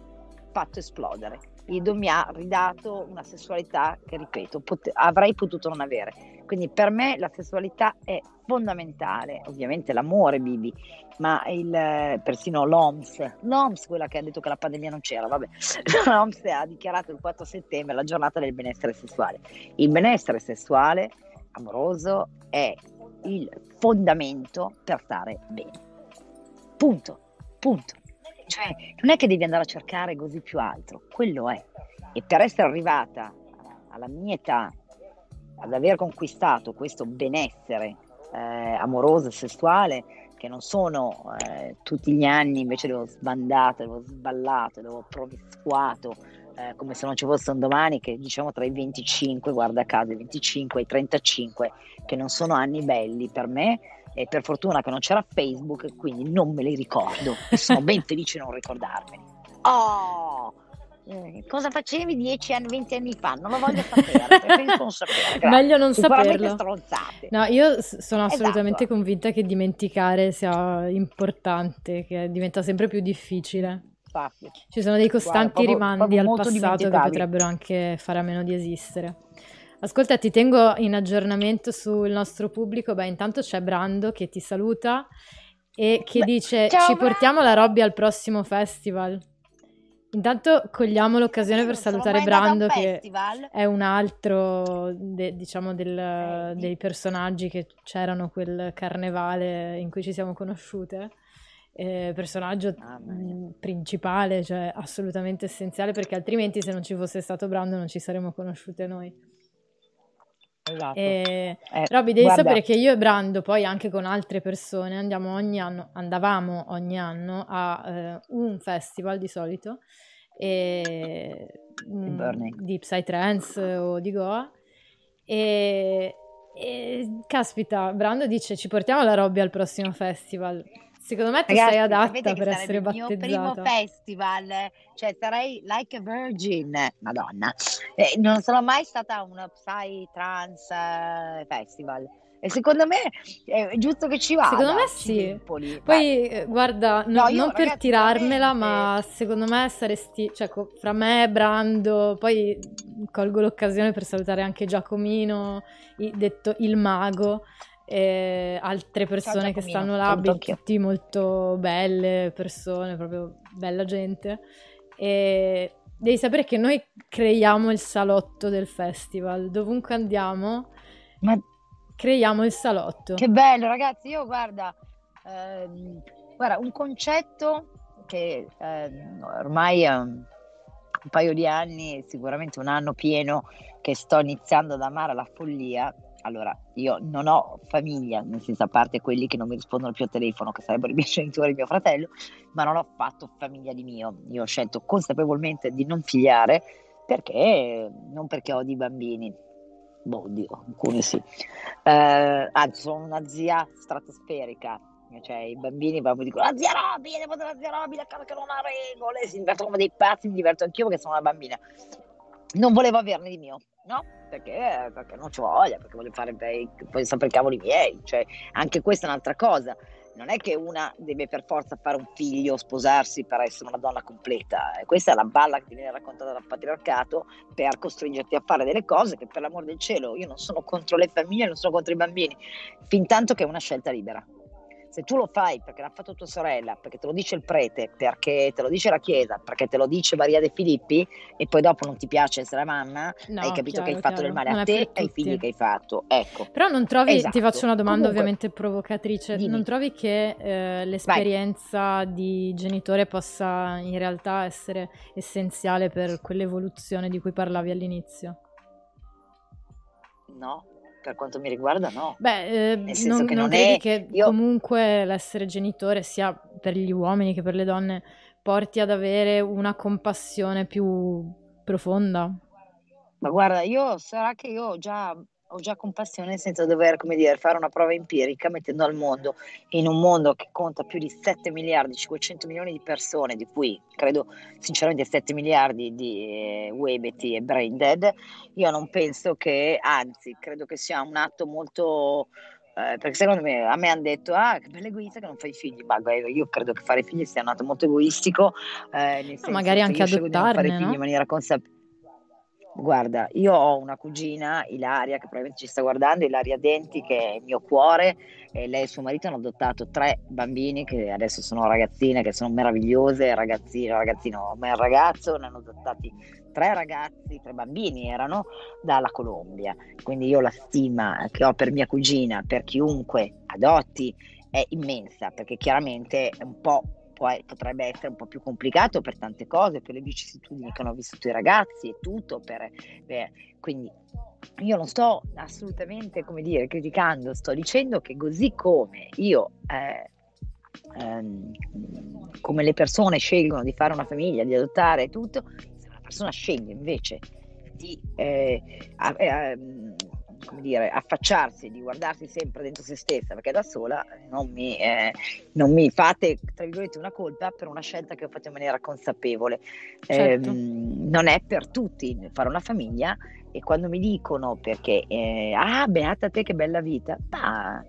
fatto esplodere Ido mi ha ridato una sessualità che, ripeto, pot- avrei potuto non avere. Quindi per me la sessualità è fondamentale, ovviamente l'amore, Bibi, ma il, persino l'OMS, l'OMS, quella che ha detto che la pandemia non c'era, vabbè, l'OMS ha dichiarato il 4 settembre la giornata del benessere sessuale. Il benessere sessuale amoroso è il fondamento per stare bene. Punto, punto. Cioè, non è che devi andare a cercare così più altro, quello è. E per essere arrivata alla mia età, ad aver conquistato questo benessere eh, amoroso e sessuale, che non sono eh, tutti gli anni invece l'avevo sbandato, l'avevo sballato, l'avevo promiscuato, eh, come se non ci fosse un domani, che diciamo tra i 25, guarda caso, i 25 e i 35, che non sono anni belli per me, e per fortuna che non c'era Facebook, quindi non me li ricordo e sono ben felice di non ricordarmeli. Oh! Eh, cosa facevi 10 anni, 20 anni fa? Non lo voglio sapere, preferisco non sapere. Meglio non saperlo. Stronzate. No, io sono assolutamente esatto. convinta che dimenticare sia importante, che diventa sempre più difficile. Infatti. Ci sono dei costanti Guarda, proprio, rimandi proprio al passato che potrebbero anche fare a meno di esistere. Ascolta, ti tengo in aggiornamento sul nostro pubblico. Beh, intanto c'è Brando che ti saluta e che Beh, dice: Ci portiamo la Robby al prossimo festival. Intanto cogliamo l'occasione per salutare Brando, che è un altro, de, diciamo, del, dei personaggi che c'erano quel carnevale in cui ci siamo conosciute. Eh, personaggio ah, principale, cioè assolutamente essenziale, perché altrimenti se non ci fosse stato Brando non ci saremmo conosciute noi. Esatto. E, eh, Robby, devi guarda. sapere che io e Brando, poi anche con altre persone, andiamo ogni anno, andavamo ogni anno a eh, un festival di solito e, mh, mm, di Psytrance o di Goa. E, e caspita, Brando dice: Ci portiamo la Robby al prossimo festival. Secondo me tu Ragazzi, sei adatta per essere battezzata. Il mio primo festival, cioè sarei like a virgin, madonna. Eh, non sono mai stata a una Psy Trans eh, Festival. E secondo me è giusto che ci vada. Secondo me sì. Poi, Poi eh, guarda, no, io, non ragazzi, per tirarmela, veramente... ma secondo me saresti, cioè, fra me e Brando, poi colgo l'occasione per salutare anche Giacomino, detto il mago e altre persone che stanno là, tutti molto belle persone, proprio bella gente. E devi sapere che noi creiamo il salotto del festival, dovunque andiamo, Ma... creiamo il salotto. Che bello, ragazzi, io guarda, ehm, guarda un concetto che ehm, ormai è un, un paio di anni, sicuramente un anno pieno, che sto iniziando ad amare la follia allora, io non ho famiglia, nel senso a parte quelli che non mi rispondono più al telefono, che sarebbero i miei genitori e mio fratello, ma non ho fatto famiglia di mio. Io ho scelto consapevolmente di non figliare perché, non perché ho dei bambini, boh, oddio, alcuni sì, eh, anzi sono una zia stratosferica, cioè i bambini proprio dicono la zia Roby, devo la zia Roby, la casa che non ha regole, si divertono come dei pazzi, mi diverto anch'io perché sono una bambina. Non volevo averne di mio, no? Perché, perché non ci voglia, perché voglio fare bei, voglio sapere i cavoli miei, cioè anche questa è un'altra cosa. Non è che una deve per forza fare un figlio, sposarsi per essere una donna completa. Questa è la balla che ti viene raccontata dal patriarcato per costringerti a fare delle cose che per l'amor del cielo io non sono contro le famiglie, non sono contro i bambini, fin tanto che è una scelta libera se tu lo fai perché l'ha fatto tua sorella, perché te lo dice il prete, perché te lo dice la chiesa, perché te lo dice Maria De Filippi e poi dopo non ti piace essere mamma, no, hai capito chiaro, che hai fatto chiaro. del male non a te e ai figli che hai fatto. Ecco. Però non trovi, esatto. ti faccio una domanda Comunque, ovviamente provocatrice, dimmi. non trovi che eh, l'esperienza Vai. di genitore possa in realtà essere essenziale per quell'evoluzione di cui parlavi all'inizio? No, per quanto mi riguarda no. Beh, eh, Nel senso non, che non, non è... che io... comunque l'essere genitore sia per gli uomini che per le donne porti ad avere una compassione più profonda? Ma guarda, io sarà che io ho già ho già compassione senza dover, come dire, fare una prova empirica mettendo al mondo, in un mondo che conta più di 7 miliardi, 500 milioni di persone, di cui credo sinceramente 7 miliardi di eh, webeti e brain dead, io non penso che, anzi, credo che sia un atto molto eh, perché secondo me a me hanno detto ah che bella egoista che non fai figli ma io credo che fare figli sia nato molto egoistico eh, no, magari anche adottarne fare figli no? in maniera consapevole Guarda, io ho una cugina, Ilaria, che probabilmente ci sta guardando, Ilaria Denti, che è il mio cuore, e lei e suo marito hanno adottato tre bambini che adesso sono ragazzine, che sono meravigliose, ragazzino, ragazzino, ma il ragazzo, ne hanno adottati tre ragazzi, tre bambini erano dalla Colombia. Quindi io la stima che ho per mia cugina, per chiunque adotti, è immensa, perché chiaramente è un po' potrebbe essere un po' più complicato per tante cose, per le vicissitudini che hanno vissuto i ragazzi e tutto. Per, per, quindi io non sto assolutamente, come dire, criticando, sto dicendo che così come io... Eh, ehm, come le persone scelgono di fare una famiglia, di adottare tutto, se una persona sceglie invece di eh, eh, come dire, affacciarsi, di guardarsi sempre dentro se stessa, perché da sola non mi, eh, non mi fate, tra virgolette, una colpa per una scelta che ho fatto in maniera consapevole. Certo. Eh, non è per tutti fare una famiglia e quando mi dicono perché, eh, ah, beata te che bella vita, ma...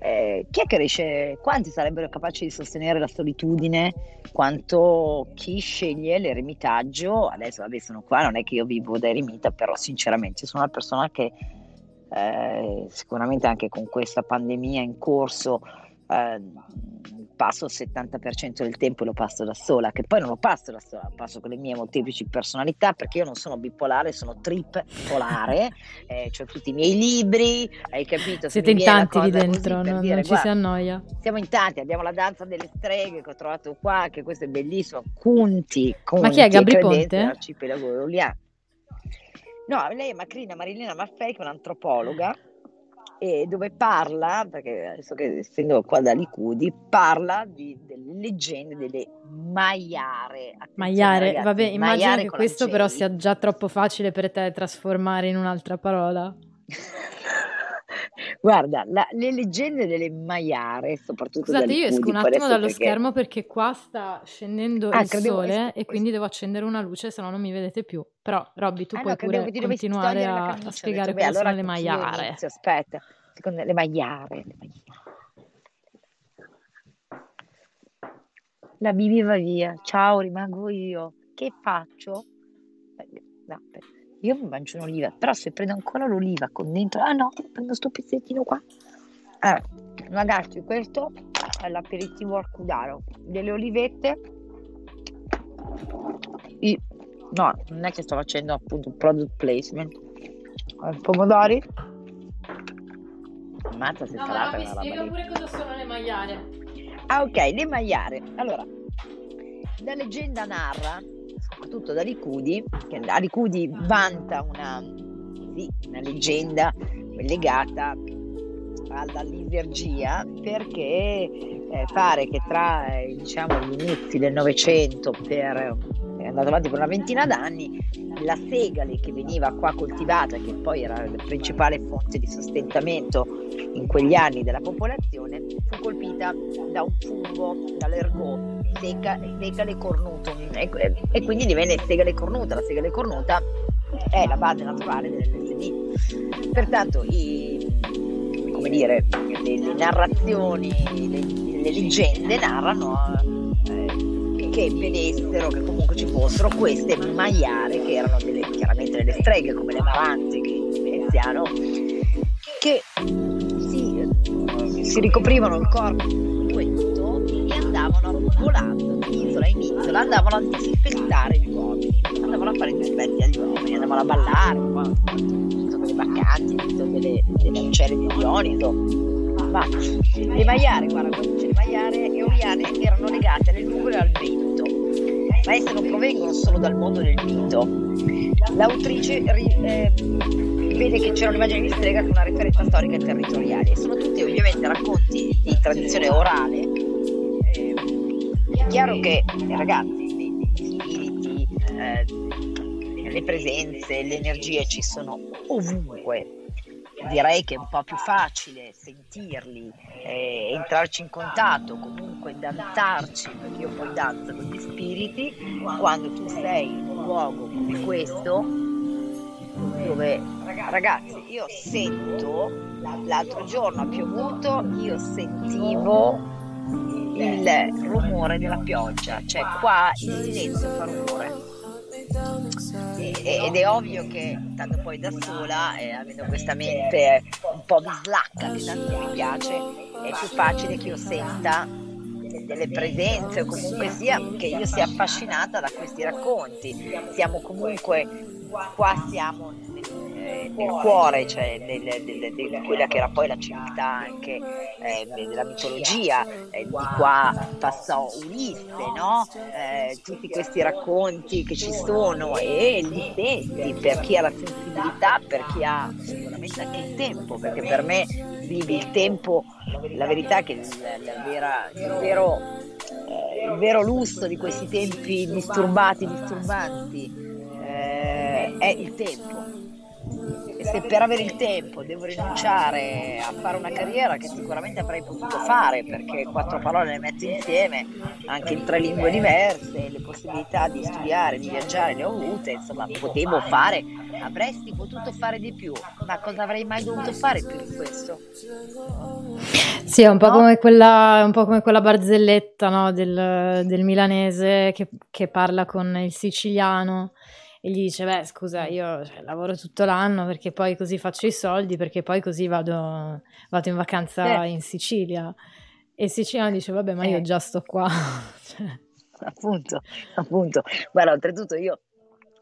Eh, chi è che riesce, quanti sarebbero capaci di sostenere la solitudine quanto chi sceglie l'eremitaggio adesso vabbè sono qua non è che io vivo da eremita però sinceramente sono una persona che eh, sicuramente anche con questa pandemia in corso eh, passo il 70% del tempo e lo passo da sola, che poi non lo passo da sola, lo passo con le mie molteplici personalità perché io non sono bipolare, sono tripolare, eh, ho tutti i miei libri, hai capito? Siete in tanti lì dentro, non, dire, non ci guarda, si annoia. Siamo in tanti, abbiamo la danza delle streghe che ho trovato qua, che questo è bellissimo, Conti, Conti Ma chi è Gabri Ponte? L'arcipelago No, lei è Macrina Marilena Maffei, che è un'antropologa, e dove parla, perché adesso che essendo qua da Licudi, parla di, delle leggende delle maiare. Maiare, ragazzi, vabbè, immagino maiare che questo però sia già troppo facile per te trasformare in un'altra parola. Guarda, la, le leggende delle maiare, soprattutto Scusate, io esco un attimo dallo perché... schermo perché qua sta scendendo ah, il sole e quindi devo accendere una luce, se no non mi vedete più. Però, Robby, tu ah, puoi no, pure continuare a, a, spiegare cosa allora sono le maiare. Inizio, aspetta, secondo le maiare, le maiare. La Bibi va via, ciao, rimango io. Che faccio? No, aspetta. Io mi mangio un'oliva, però se prendo ancora l'oliva con dentro... Ah no, prendo sto pezzettino qua. Allora, ragazzi, questo è l'aperitivo al cudaro. Delle olivette. I... No, non è che sto facendo appunto un product placement. Pomodori. Ammazza se no, salata. Ma mi spiega pure cosa sono le maiare. Ah ok, le maiare. Allora, la leggenda narra soprattutto da Ricudi, che Ricudi vanta una, sì, una leggenda legata all'allergia perché eh, pare che tra eh, diciamo, gli inizi del Novecento per è andato avanti per una ventina d'anni, la segale che veniva qua coltivata, che poi era la principale fonte di sostentamento in quegli anni della popolazione, fu colpita da un fungo, dall'ergot, seca, segale cornuto, e, e quindi divenne segale cornuta. La segale cornuta è la base naturale dell'LSD. Pertanto i, come dire, le, le narrazioni, le, le, leggende narrano eh, che vedessero che comunque ci fossero queste maiare che erano delle, chiaramente delle streghe come le maranze che veneziano che si, si ricoprivano il corpo andavano volando di isola in isola andavano a disinfettare gli uomini andavano a fare i dispetti agli uomini andavano a ballare ci sono dei baccanti ci sono delle, delle ancelle di Dioniso ma le maiare guarda le maiare eoliane erano legate alle nuvole e al vento ma esse non provengono solo dal mondo del mito. L'autrice eh, vede che c'era un'immagine di strega con una referenza storica e territoriale. Sono tutti ovviamente racconti di tradizione orale. Eh, è chiaro che, ragazzi, gli spiriti, eh, le presenze, le energie ci sono ovunque. Direi che è un po' più facile sentirli, eh, entrarci in contatto, comunque danzarci, perché io poi danzo con gli spiriti, quando tu sei in un luogo come questo, dove ragazzi io sento l'altro giorno ha piovuto io sentivo il rumore della pioggia cioè qua il silenzio fa rumore. Ed è ovvio che stando poi da sola e avendo questa mente un po' bislacca che tanto mi piace è più facile che io senta delle presenze o comunque sia che io sia affascinata da questi racconti. Siamo comunque qua siamo nel, cuore cioè di quella che era poi la civiltà anche eh, della mitologia eh, di qua passò Ulisse no? Eh, tutti questi racconti che ci sono e li senti per chi ha la sensibilità per chi ha sicuramente anche il tempo perché per me vivi il tempo la verità è che la, la vera, il, vero, eh, il vero lusso di questi tempi disturbati disturbanti eh, è il tempo. Se per avere il tempo devo rinunciare a fare una carriera che sicuramente avrei potuto fare perché quattro parole le metto insieme, anche in tre lingue diverse, le possibilità di studiare, di viaggiare le ho avute, insomma potevo fare, avresti potuto fare di più, ma cosa avrei mai dovuto fare più di questo? Sì, è un po' no? come quella, un po' come quella barzelletta no, del, del, milanese che, che parla con il siciliano e gli dice, beh scusa, io cioè, lavoro tutto l'anno perché poi così faccio i soldi, perché poi così vado, vado in vacanza eh. in Sicilia. E il siciliano dice, vabbè, ma io eh. già sto qua. cioè. Appunto, appunto. Guarda, oltretutto io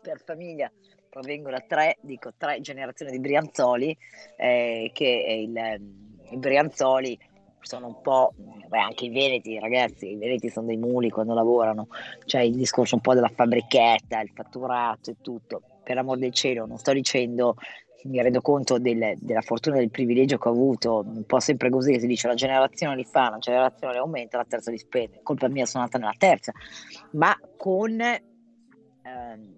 per famiglia provengo da tre, dico tre generazioni di Brianzoli, eh, che il, i Brianzoli sono un po', beh, anche i veneti, ragazzi, i veneti sono dei muli quando lavorano, c'è il discorso un po' della fabbrichetta, il fatturato e tutto. Per amor del cielo, non sto dicendo, mi rendo conto del, della fortuna del privilegio che ho avuto, un po' sempre così, si dice la generazione li fa, una generazione li aumenta, la terza li spende. Colpa mia, sono nata nella terza, ma con eh,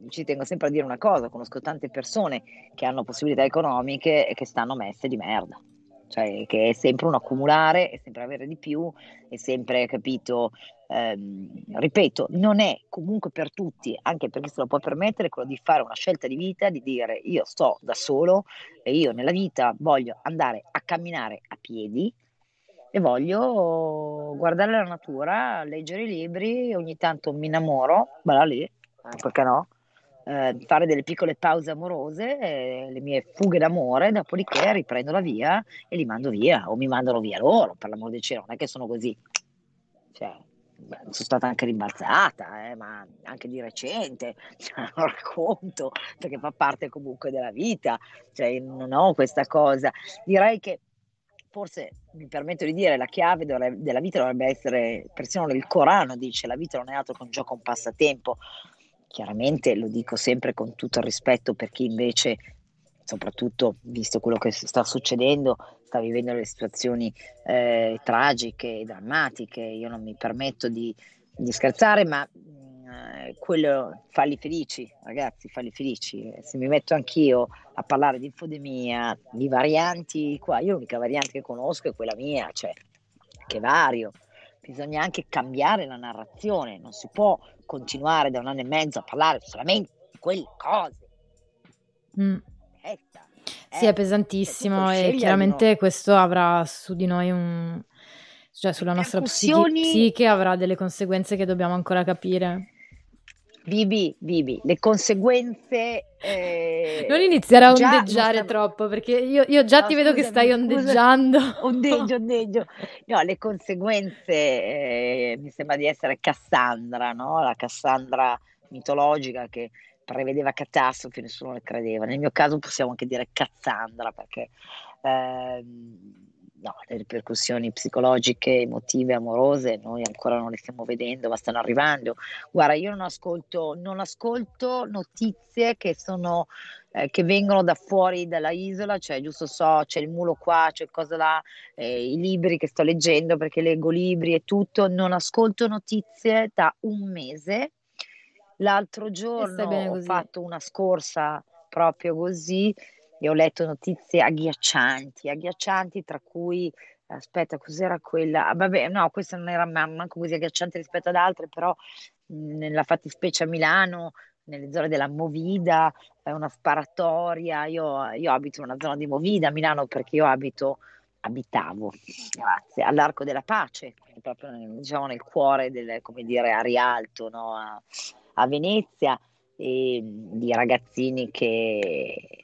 ci tengo sempre a dire una cosa, conosco tante persone che hanno possibilità economiche e che stanno messe di merda cioè che è sempre un accumulare, è sempre avere di più, è sempre, capito, ehm, ripeto, non è comunque per tutti, anche perché se lo può permettere, quello di fare una scelta di vita, di dire io sto da solo e io nella vita voglio andare a camminare a piedi e voglio guardare la natura, leggere i libri, ogni tanto mi innamoro, bella lì, perché no? Eh, fare delle piccole pause amorose, eh, le mie fughe d'amore, dopodiché riprendo la via e li mando via o mi mandano via loro, per l'amor del cielo, non è che sono così. Cioè, sono stata anche rimbalzata, eh, ma anche di recente, lo racconto perché fa parte comunque della vita, cioè, non ho questa cosa. Direi che forse mi permetto di dire la chiave della vita dovrebbe essere, persino il Corano dice la vita non è altro che un gioco, un passatempo, Chiaramente lo dico sempre con tutto il rispetto per chi invece, soprattutto visto quello che sta succedendo, sta vivendo delle situazioni eh, tragiche e drammatiche. Io non mi permetto di, di scherzare, ma eh, quello falli felici, ragazzi, falli felici. Se mi metto anch'io a parlare di infodemia, di varianti qua, io l'unica variante che conosco è quella mia, cioè che vario bisogna anche cambiare la narrazione, non si può continuare da un anno e mezzo a parlare solamente di quelle cose. Mm. Etta, eh, sì, è pesantissimo e chiaramente questo avrà su di noi un... cioè sulla nostra psiche, psiche avrà delle conseguenze che dobbiamo ancora capire. Vivi, vivi, le conseguenze... Eh, non iniziare a ondeggiare stiamo... troppo, perché io, io già no, ti vedo che stai ondeggiando. Ondeggio, ondeggio. No, le conseguenze, eh, mi sembra di essere Cassandra, no? La Cassandra mitologica che prevedeva catastrofi, nessuno le credeva. Nel mio caso possiamo anche dire Cassandra, perché... Eh, no, le ripercussioni psicologiche, emotive, amorose, noi ancora non le stiamo vedendo, ma stanno arrivando. Guarda, io non ascolto, non ascolto notizie che sono eh, che vengono da fuori dalla isola, cioè giusto so, c'è il mulo qua, c'è cosa là, eh, i libri che sto leggendo perché leggo libri e tutto, non ascolto notizie da un mese. L'altro giorno ho fatto una scorsa proprio così e ho letto notizie agghiaccianti, agghiaccianti tra cui, aspetta, cos'era quella? Ah, vabbè, no, questa non era manco così agghiacciante rispetto ad altre, però nella fattispecie a Milano nelle zone della Movida, è una sparatoria. Io, io abito in una zona di Movida a Milano perché io abito, abitavo, grazie, all'Arco della Pace, proprio diciamo, nel cuore del, come dire, a Rialto, no? a, a Venezia, e, di ragazzini che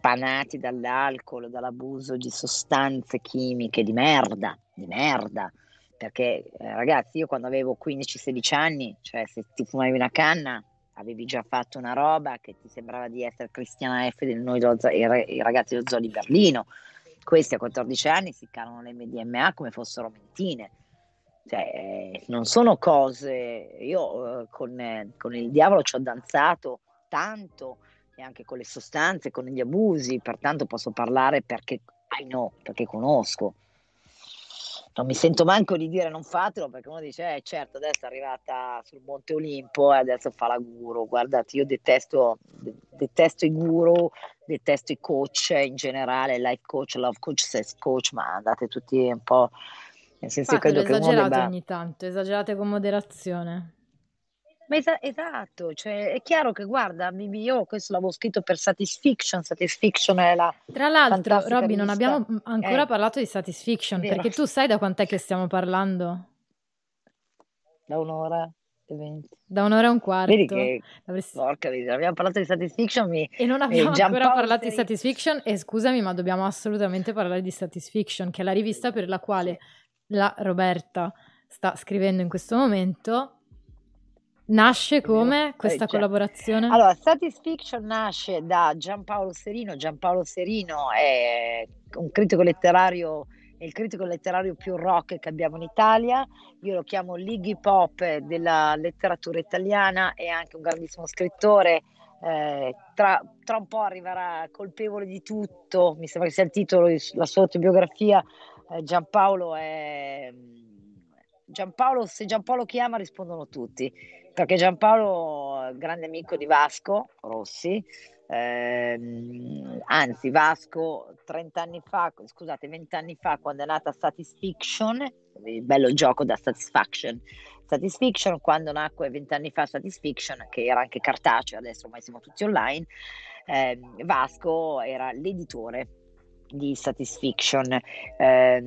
spanati dall'alcol, dall'abuso di sostanze chimiche di merda, di merda. Perché eh, ragazzi, io quando avevo 15-16 anni, cioè se ti fumavi una canna, avevi già fatto una roba che ti sembrava di essere Cristiana F del noi, i ragazzi dello zoo di Berlino. Questi a 14 anni si calano le MDMA come fossero mentine. Cioè, eh, non sono cose. Io eh, con, eh, con il diavolo ci ho danzato tanto e anche con le sostanze, con gli abusi, pertanto posso parlare perché, I know, perché conosco. Non mi sento manco di dire non fatelo perché uno dice, eh certo, adesso è arrivata sul Monte Olimpo e adesso fa la guru. Guardate, io detesto, detesto i guru, detesto i coach in generale, life coach, love coach, sex coach, ma andate tutti un po'... Nel senso che credo che uno debba... ogni tanto, esagerate con moderazione. Ma es- esatto, cioè, è chiaro che guarda, io questo l'avevo scritto per Satisfiction, Satisfiction è la... Tra l'altro, Robby, non abbiamo ancora eh. parlato di Satisfiction, perché tu sai da quant'è che stiamo parlando? Da un'ora e. Da un'ora e un quarto. Vedi che, Avresti... porca vedi, abbiamo parlato di Satisfiction mi... E non abbiamo ancora parlato di Satisfiction e scusami, ma dobbiamo assolutamente parlare di Satisfiction, che è la rivista per la quale la Roberta sta scrivendo in questo momento Nasce come questa eh, collaborazione? Allora, Satisfiction nasce da Giampaolo Serino. Giampaolo Serino è un critico letterario, è il critico letterario più rock che abbiamo in Italia. Io lo chiamo l'Iggy Pop della letteratura italiana, è anche un grandissimo scrittore. Eh, tra, tra, un po' arriverà colpevole di tutto, mi sembra che sia il titolo, la sua autobiografia. Eh, Giampaolo è Giampaolo, se Giampaolo chiama rispondono tutti, perché Giampaolo grande amico di Vasco Rossi, ehm, anzi Vasco 30 anni fa, scusate 20 anni fa quando è nata Satisfiction, il bello gioco da Satisfaction, Satisfiction quando nacque 20 anni fa Satisfiction che era anche cartaceo, adesso ormai siamo tutti online, eh, Vasco era l'editore di Satisfiction. Eh,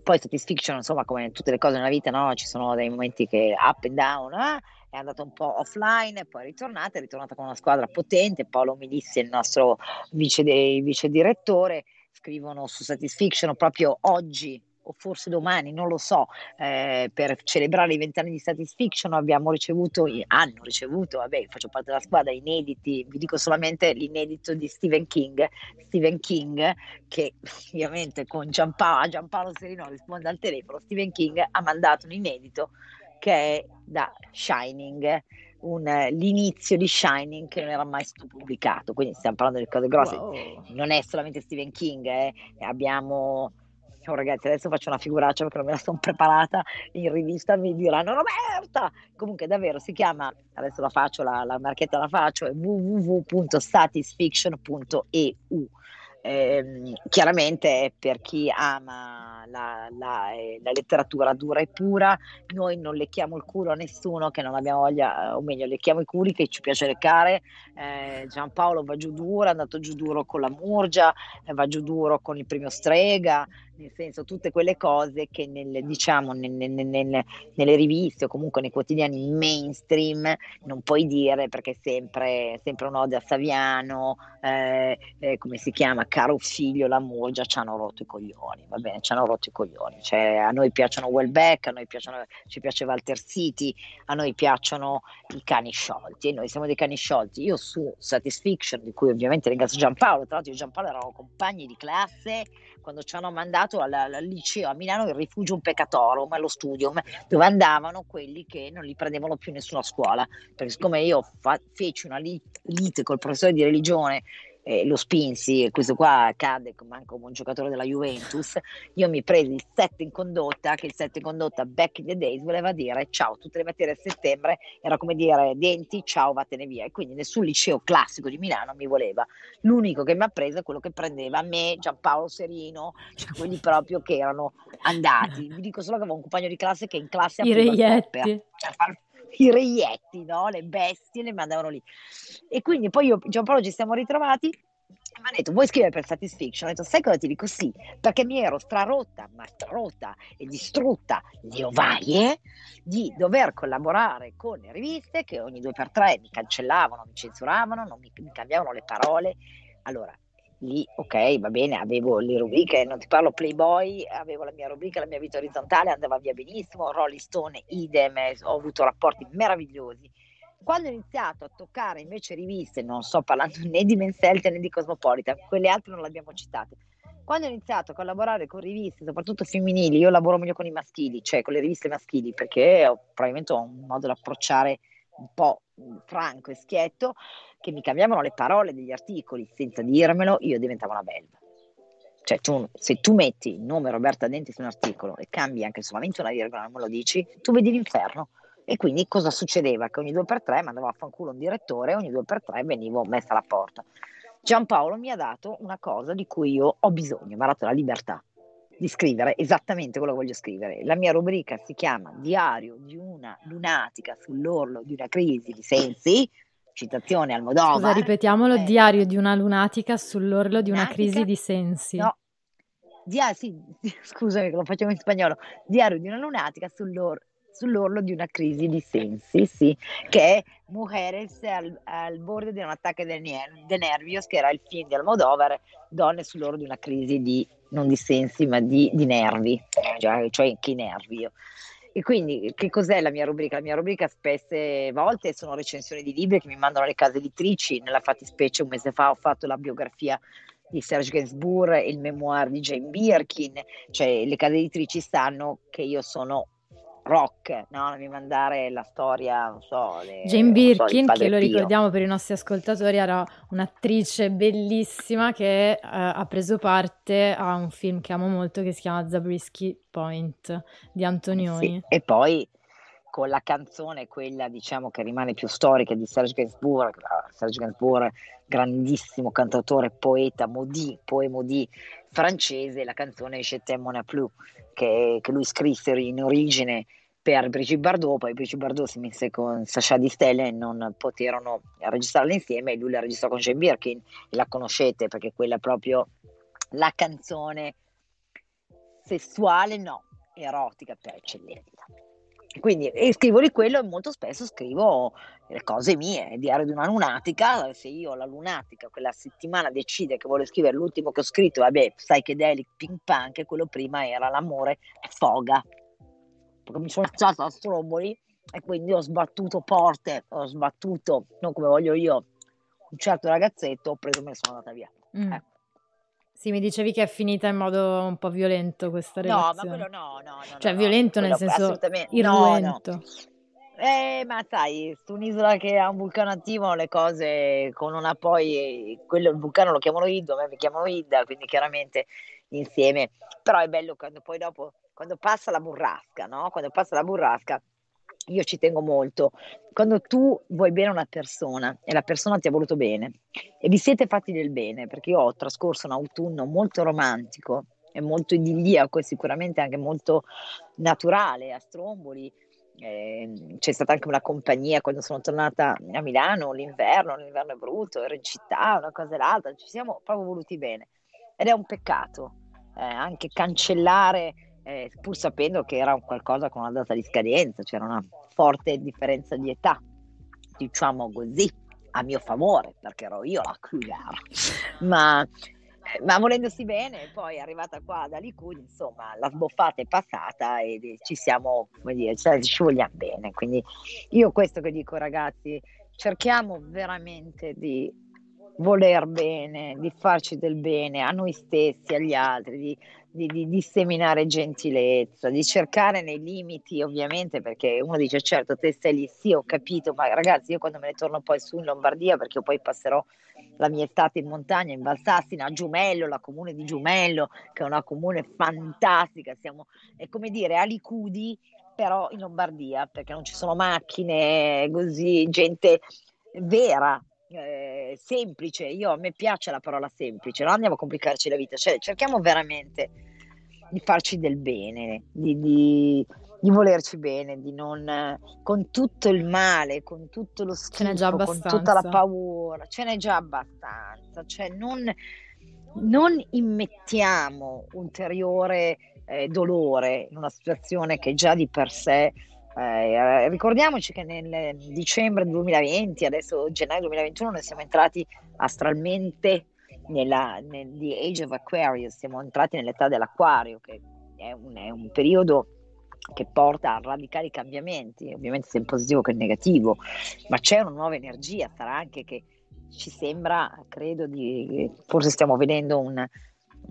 poi Satisfiction, insomma, come tutte le cose nella vita, no? ci sono dei momenti che up and down, eh? è andata un po' offline, poi è ritornata, è ritornata con una squadra potente. Paolo Milissi, il nostro vice, vice direttore, scrivono su Satisfiction proprio oggi o forse domani, non lo so, eh, per celebrare i vent'anni di Satisfiction abbiamo ricevuto, hanno ricevuto, vabbè, faccio parte della squadra, inediti, vi dico solamente l'inedito di Stephen King, Stephen King che ovviamente con Giampaolo, Giampaolo Serino risponde al telefono, Stephen King ha mandato un inedito che è da Shining, un, l'inizio di Shining che non era mai stato pubblicato, quindi stiamo parlando di cose grosse, wow. non è solamente Stephen King, eh, abbiamo oh, ragazzi adesso faccio una figuraccia perché non me la sono preparata in rivista mi diranno Roberta comunque davvero si chiama adesso la faccio la, la marchetta la faccio è www.satisfiction.eu eh, chiaramente per chi ama la, la, eh, la, letteratura dura e pura, noi non lecchiamo il culo a nessuno che non abbiamo voglia, o meglio, lecchiamo i culi che ci piace leccare. Eh, Giampaolo va giù duro, è andato giù duro con la Murgia, eh, va giù duro con il primo Strega, nel senso tutte quelle cose che nel, diciamo, nel, nel, nelle riviste o comunque nei quotidiani mainstream non puoi dire perché è sempre, sempre un'ode a Saviano, eh, eh, come si chiama, caro figlio, la Moggia, ci hanno rotto i coglioni, va bene, ci hanno rotto i coglioni, cioè, a noi piacciono Wellbeck, a noi piacciono, ci piace Walter City, a noi piacciono i cani sciolti e noi siamo dei cani sciolti. Io su Satisfiction, di cui ovviamente ringrazio Giampaolo, tra l'altro io e Giampaolo eravamo compagni di classe quando ci hanno mandato al, al liceo a Milano il Rifugium Peccatorum, allo studium, dove andavano quelli che non li prendevano più nessuno a scuola. Perché siccome io fa- feci una lite col professore di religione eh, lo spinsi e questo qua cade manco un giocatore della Juventus, io mi presi il 7 in condotta, che il 7 in condotta back in the days voleva dire ciao, tutte le mattina a settembre era come dire denti, ciao, vattene via. E quindi nessun liceo classico di Milano mi voleva. L'unico che mi ha preso è quello che prendeva me, Giampaolo Serino, cioè quelli proprio che erano andati. Vi dico solo che avevo un compagno di classe che in classe I reietti. Cioè, far, i reietti, no? le bestie, le mandavano lì. E quindi poi io Giampaolo ci siamo ritrovati mi ha detto vuoi scrivere per Satisfaction? Ho detto sai cosa ti dico sì, perché mi ero strarotta, ma strarotta e distrutta le ovaie di dover collaborare con riviste che ogni due per tre mi cancellavano, mi censuravano, non mi, mi cambiavano le parole. Allora, lì ok, va bene, avevo le rubriche, non ti parlo Playboy, avevo la mia rubrica, la mia vita orizzontale, andava via benissimo, Rolling Stone, idem, ho avuto rapporti meravigliosi. Quando ho iniziato a toccare invece riviste, non sto parlando né di Menselte né di Cosmopolitan, quelle altre non le abbiamo citate. Quando ho iniziato a collaborare con riviste, soprattutto femminili, io lavoro meglio con i maschili, cioè con le riviste maschili, perché ho, probabilmente ho un modo di approcciare un po' franco e schietto, che mi cambiavano le parole degli articoli senza dirmelo, io diventavo una belva. Cioè, tu, se tu metti il nome Roberta Denti su un articolo e cambi anche solamente una virgola, non me lo dici, tu vedi l'inferno. E quindi cosa succedeva? Che ogni due per tre mandavo a fanculo un direttore e ogni due per tre venivo messa alla porta. Giampaolo mi ha dato una cosa di cui io ho bisogno, mi ha dato la libertà di scrivere esattamente quello che voglio scrivere. La mia rubrica si chiama Diario di una lunatica sull'orlo di una crisi di sensi, citazione al Almodovar. Scusa, ripetiamolo, eh, Diario di una lunatica sull'orlo di una crisi di sensi. No, Dia- sì, scusami che lo facciamo in spagnolo. Diario di una lunatica sull'orlo sull'orlo di una crisi di sensi, sì, che è Mujeres al, al bordo di un attacco de, de nervios, che era il film di Almodovar, donne sull'orlo di una crisi di, non di sensi, ma di, di nervi, cioè, cioè che nervi io. E quindi che cos'è la mia rubrica? La mia rubrica spesse volte sono recensioni di libri che mi mandano le case editrici, nella fattispecie un mese fa ho fatto la biografia di Serge Gainsbourg e il memoir di Jane Birkin, cioè le case editrici sanno che io sono rock, no? mi mandare la storia, non so. Le, Jane Birkin, so, che lo ricordiamo per i nostri ascoltatori, era un'attrice bellissima che uh, ha preso parte a un film che amo molto che si chiama Zabriskie Point di Antonioni. Sì. E poi con la canzone, quella diciamo che rimane più storica di Serge Gainsbourg, Serge Gainsbourg, grandissimo cantautore, poeta, modi, poemodi francese, la canzone Je t'aime plus, che, che lui scrisse in origine per Brigitte Bardot, poi Brigitte Bardot si mise con Sacha Distel e non poterono registrarla insieme e lui la registrò con Jane Birkin e la conoscete perché quella è proprio la canzone sessuale, no, erotica per eccellenza. Quindi e scrivo di quello e molto spesso scrivo le cose mie, il diario di una lunatica, se io la lunatica quella settimana decide che vuole scrivere l'ultimo che ho scritto, vabbè, psychedelic ping punk, quello prima era l'amore foga, perché mi sono alzata a stromboli e quindi ho sbattuto porte, ho sbattuto, non come voglio io, un certo ragazzetto, ho preso e me ne sono andata via. Mm. Ecco. Sì, mi dicevi che è finita in modo un po' violento questa relazione. No, ma quello no, no, no. Cioè no, violento nel senso irruento. No, no. Eh, ma sai, su un'isola che ha un vulcano attivo, le cose con una poi, quello il vulcano lo chiamano Iddo, a me mi chiamano Idda, quindi chiaramente insieme. Però è bello quando poi dopo, quando passa la burrasca, no? Quando passa la burrasca, io ci tengo molto, quando tu vuoi bene a una persona e la persona ti ha voluto bene e vi siete fatti del bene, perché io ho trascorso un autunno molto romantico e molto idilliaco e sicuramente anche molto naturale a Stromboli, eh, c'è stata anche una compagnia quando sono tornata a Milano, l'inverno, l'inverno è brutto, ero in città, una cosa e l'altra, ci siamo proprio voluti bene. Ed è un peccato eh, anche cancellare eh, pur sapendo che era qualcosa con una data di scadenza, c'era una forte differenza di età, diciamo così, a mio favore, perché ero io la cugara. Ma, ma volendosi bene, poi arrivata qua da Likud, insomma, la sboffata è passata e ci siamo, come dire, ci vogliamo bene. Quindi io questo che dico ragazzi, cerchiamo veramente di voler bene, di farci del bene a noi stessi, agli altri, di di, di, disseminare gentilezza, di cercare nei limiti, ovviamente, perché uno dice certo te stai lì, sì ho capito, ma ragazzi io quando me ne torno poi su in Lombardia, perché poi passerò la mia estate in montagna, in Valsassina, a Giumello, la comune di Giumello, che è una comune fantastica, siamo, è come dire, a Licudi, però in Lombardia, perché non ci sono macchine, così, gente vera, eh, semplice. Io a me piace la parola semplice, non andiamo a complicarci la vita, cioè cerchiamo veramente di farci del bene, di, di, di, volerci bene, di non con tutto il male, con tutto lo schifo, con tutta la paura, ce n'è già abbastanza, cioè non, non immettiamo ulteriore eh, dolore in una situazione che già di per sé eh, ricordiamoci che nel dicembre 2020, adesso gennaio 2021, noi siamo entrati astralmente nella, nel Age of Aquarius, siamo entrati nell'età dell'acquario, che è un, è un periodo che porta a radicali cambiamenti, ovviamente sia in positivo che in negativo, ma c'è una nuova energia, sarà anche che ci sembra, credo, di, forse stiamo vedendo un,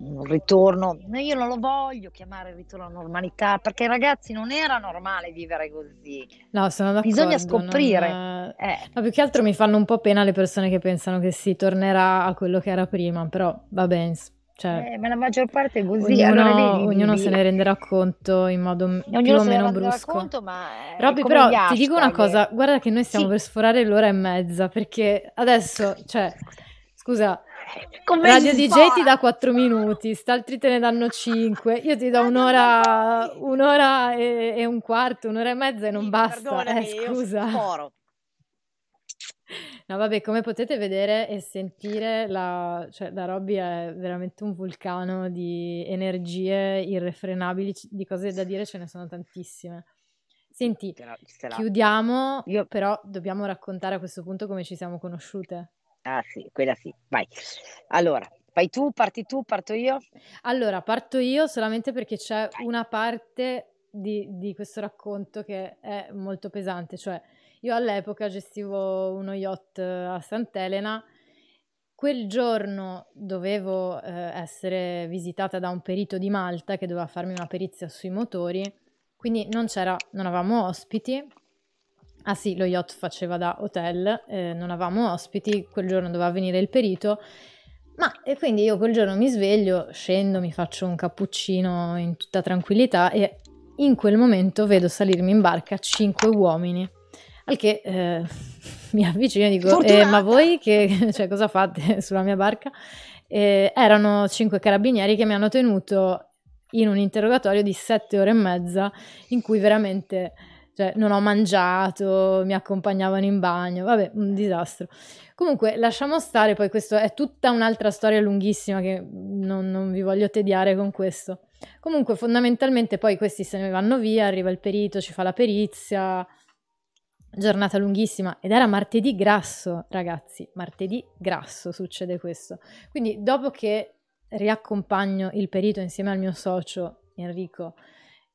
un ritorno, io non lo voglio chiamare ritorno alla normalità perché ragazzi non era normale vivere così. No, sono d'accordo. Bisogna scoprire. Non... Eh. No, più che altro mi fanno un po' pena le persone che pensano che si tornerà a quello che era prima, però va bene. Cioè, eh, ma la maggior parte è così. Ognuno, allora, ognuno se ne renderà conto in modo ognuno più o meno brusco. Conto, ma Robby, però ti dico una cosa, guarda che noi stiamo sì. per sforare l'ora e mezza, perché adesso, cioè, scusa, come Radio DJ ti dà 4 minuti, st'altri te ne danno 5. Io ti do un'ora, un'ora e, e, un quarto, un'ora e mezza e non sì, basta. Eh, scusa. No, vabbè, come potete vedere e sentire, la, cioè, la Robby è veramente un vulcano di energie irrefrenabili, di cose da dire ce ne sono tantissime. Senti, chiudiamo, Io... però dobbiamo raccontare a questo punto come ci siamo conosciute. Ah sì, quella sì, vai. Allora, vai tu, parti tu, parto io? Allora, parto io solamente perché c'è una parte di, di questo racconto che è molto pesante, cioè io all'epoca gestivo uno yacht a Sant'Elena, quel giorno dovevo eh, essere visitata da un perito di Malta che doveva farmi una perizia sui motori, quindi non c'era, non avevamo ospiti Ah sì, lo yacht faceva da hotel, eh, non avevamo ospiti, quel giorno doveva venire il perito, ma e quindi io quel giorno mi sveglio, scendo, mi faccio un cappuccino in tutta tranquillità e in quel momento vedo salirmi in barca cinque uomini. Al che eh, mi avvicino e dico, eh, ma voi che, cioè, cosa fate sulla mia barca? Eh, erano cinque carabinieri che mi hanno tenuto in un interrogatorio di sette ore e mezza in cui veramente cioè non ho mangiato, mi accompagnavano in bagno, vabbè, un disastro. Comunque, lasciamo stare, poi questo è tutta un'altra storia lunghissima che non, non vi voglio tediare con questo. Comunque, fondamentalmente, poi questi se ne vanno via, arriva il perito, ci fa la perizia, giornata lunghissima ed era martedì grasso, ragazzi, martedì grasso succede questo. Quindi, dopo che riaccompagno il perito insieme al mio socio Enrico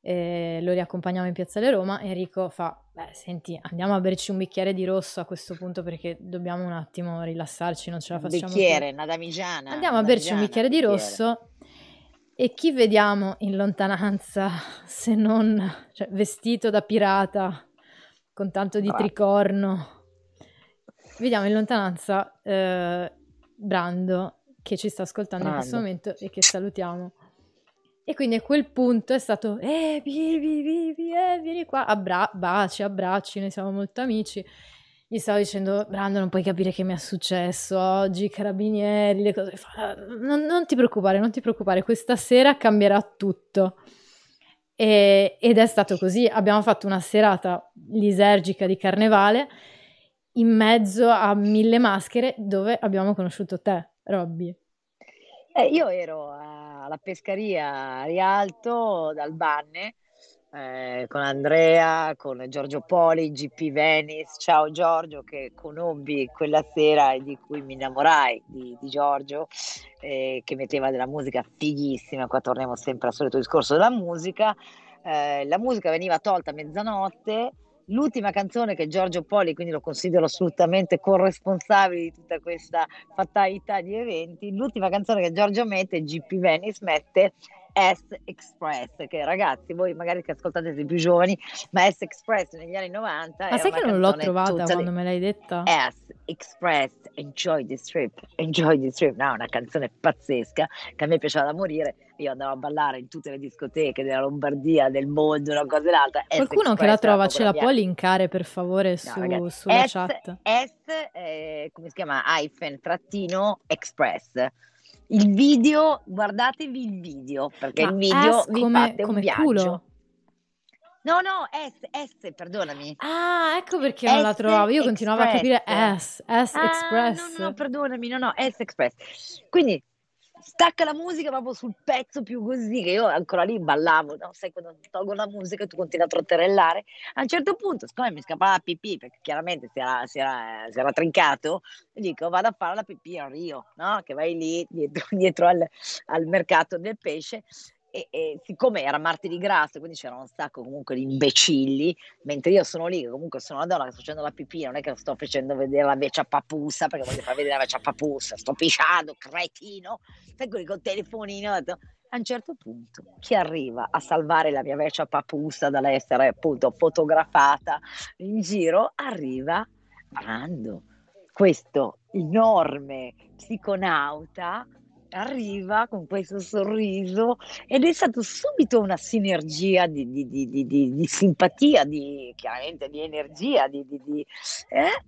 eh, lo riaccompagniamo in Piazzale Roma. Enrico fa: Beh, senti, andiamo a berci un bicchiere di rosso a questo punto perché dobbiamo un attimo rilassarci, non ce la facciamo. Un bicchiere, una damigiana. Andiamo a berci un bicchiere di rosso. E chi vediamo in lontananza se non cioè, vestito da pirata con tanto di ah. tricorno? Vediamo in lontananza eh, Brando che ci sta ascoltando Brando. in questo momento e che salutiamo. E quindi a quel punto è stato, eh, vivi, vivi, eh, vieni qua, Abbra- baci, abbracci, noi siamo molto amici. Gli stavo dicendo, Brando, non puoi capire che mi è successo oggi, carabinieri, le cose. Non, non, ti preoccupare, non ti preoccupare, questa sera cambierà tutto. E, ed è stato così. Abbiamo fatto una serata lisergica di carnevale in mezzo a mille maschere dove abbiamo conosciuto te, Robby. Eh, io ero alla pescaria a Rialto dal Banne eh, con Andrea, con Giorgio Poli, GP Venice. Ciao Giorgio, che conobbi quella sera e di cui mi innamorai di, di Giorgio, eh, che metteva della musica fighissima. Qua torniamo sempre al solito discorso della musica. Eh, la musica veniva tolta a mezzanotte L'ultima canzone che Giorgio Poli, quindi lo considero assolutamente corresponsabile di tutta questa fatalità di eventi, l'ultima canzone che Giorgio mette, GP Venice mette S Express, che ragazzi, voi magari che ascoltate siete più giovani, ma S Express negli anni 90 Ma sai che non l'ho trovata quando me l'hai detta? S Express, Enjoy this trip, Enjoy this trip, no, una canzone pazzesca che a me piaceva da morire io andavo a ballare in tutte le discoteche della Lombardia, del mondo, una cosa e l'altra. Qualcuno che la trova ce la può linkare per favore su, no, sulla S, chat? S, eh, come si chiama? Hyphen, trattino, Express. Il video, guardatevi il video, perché Ma il video S vi come, fate un come viaggio. culo? No, no, S, S, perdonami. Ah, ecco perché non la S trovavo. Io continuavo a capire Express. S, S Ah, Express. no, no, perdonami, no, no, S Express. Quindi stacca la musica proprio sul pezzo più così, che io ancora lì ballavo, no? Sai quando tolgo la musica e tu continui a trotterellare? A un certo punto, siccome mi scappava la pipì, perché chiaramente si era, si era- si era trincato, dico vado a fare la pipì a Rio, no? Che vai lì dietro, dietro al, al mercato del pesce. E, e siccome era martedì grasso, quindi c'era un sacco comunque di imbecilli, mentre io sono lì, comunque sono una donna che sto facendo la pipì, non è che sto facendo vedere la vecchia papussa, perché voglio far vedere la vecchia papussa, sto pisciando, cretino, sai quelli col telefonino. A un certo punto, chi arriva a salvare la mia vecchia papussa dall'essere appunto fotografata in giro, arriva Brando, questo enorme psiconauta arriva con questo sorriso ed è stato subito una sinergia di, di- di- di- di- di simpatia, di, chiaramente di energia, di, eh?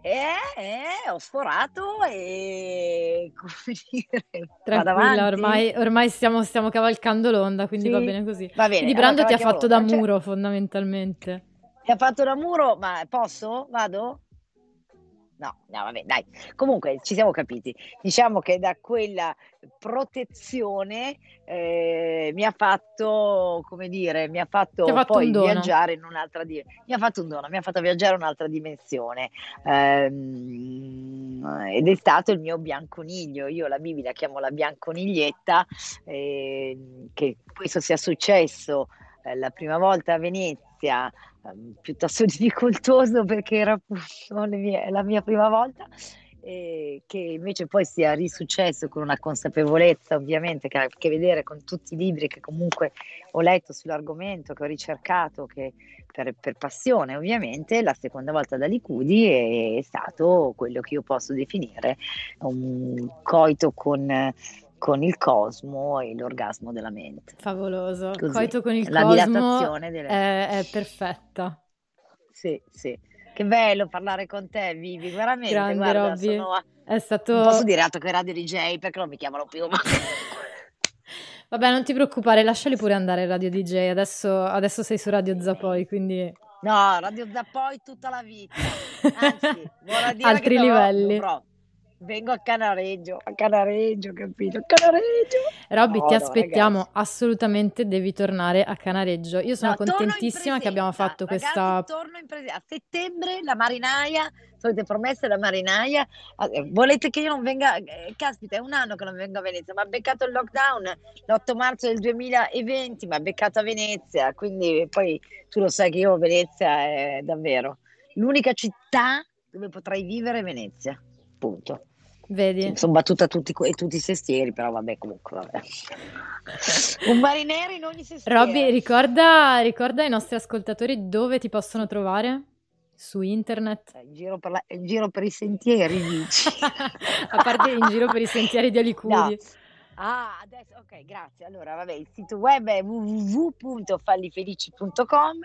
E, e ho sforato e come dire, Tranquilla, ormai, ormai stiamo, stiamo cavalcando l'onda, quindi va Sì, bene così. va bene. Quindi allora Brando ti ha fatto da l'onda. Cioè, muro fondamentalmente. mi ha fatto da muro, ma posso? Vado? No, no, vabbè, dai. Comunque ci siamo capiti. Diciamo che da quella protezione eh, mi ha fatto, come dire, mi ha fatto, fatto poi viaggiare in un'altra dimensione. Mi ha fatto un dono, mi ha fatto viaggiare in un'altra dimensione. Ehm, ed è stato il mio bianconiglio. Io la Bibi la chiamo la bianconiglietta, ehm, che questo sia successo eh, la prima volta a Venezia piuttosto difficoltoso perché era appunto mie- la mia prima volta e che invece poi sia risuccesso con una consapevolezza ovviamente che ha a che vedere con tutti i libri che comunque ho letto sull'argomento, che ho ricercato, che per, per passione ovviamente, la seconda volta da Licudi è stato quello che io posso definire un coito con, con il cosmo e l'orgasmo della mente. Favoloso. Così, Coito con il la cosmo dilatazione delle... è, è perfetta. Sì, sì. Che bello parlare con te, Vivi, veramente, Grande guarda, Robby. sono... È Non stato... posso dire altro che Radio DJ perché non mi chiamano più, ma... Vabbè, non ti preoccupare, lasciali pure andare Radio DJ. Adesso, adesso sei su Radio Zapoi, quindi No, Radio Zappoi tutta la vita. Anzi, vuol dire altri livelli. dovrò- Vengo a Canareggio, a Canareggio, capito? A Canareggio. Robby, No, ti no, aspettiamo, ragazzi. assolutamente devi tornare a Canareggio. Io sono No, contentissima che abbiamo fatto ragazzi, questa... torno in presenza. A settembre la marinaia, solite promesse la marinaia. Eh, Volete che io non venga? eh, caspita, è un anno che non vengo a Venezia, ma ha beccato il lockdown l'8 marzo del 2020, ma ha beccato a Venezia, quindi poi tu lo sai che io Venezia è davvero l'unica città dove potrei vivere è Venezia. Punto. Vedi? Sono battuta tutti, e tutti i sestieri, però vabbè, comunque vabbè. Un marinero in ogni sestiere. Robby, ricorda, ricorda ai nostri ascoltatori dove ti possono trovare? Su internet? In giro per, la- in giro per i sentieri, dici. a parte in giro per i sentieri di Alicudi. No. Ah, adesso, ok, grazie. Allora, vabbè, il sito web è www.fallifelici.com,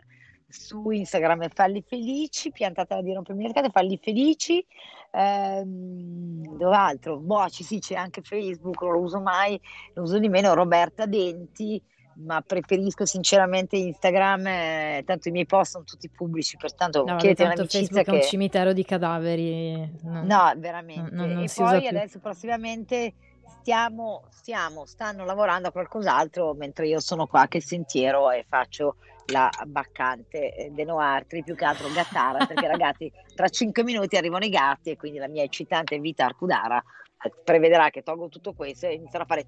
su Instagram è Falli Felici, piantata di scatole, Falli Felici, ehm, dove altro? Boh, ci sì, c'è anche Facebook, non lo uso mai, lo uso di meno, Roberta Denti, ma preferisco sinceramente Instagram, eh, tanto i miei post sono tutti pubblici, pertanto No, chiedete tanto un'amicizia Facebook è un che... cimitero di cadaveri. No. No, veramente. Non- non e poi più. adesso prossimamente stiamo, stiamo, stanno lavorando a qualcos'altro mentre io sono qua che sentiero e faccio la baccante eh, de Noartri, più che altro Gattara, perché ragazzi tra cinque minuti arrivano i gatti e quindi la mia eccitante vita arcudara eh, prevederà che tolgo tutto questo e inizierò a fare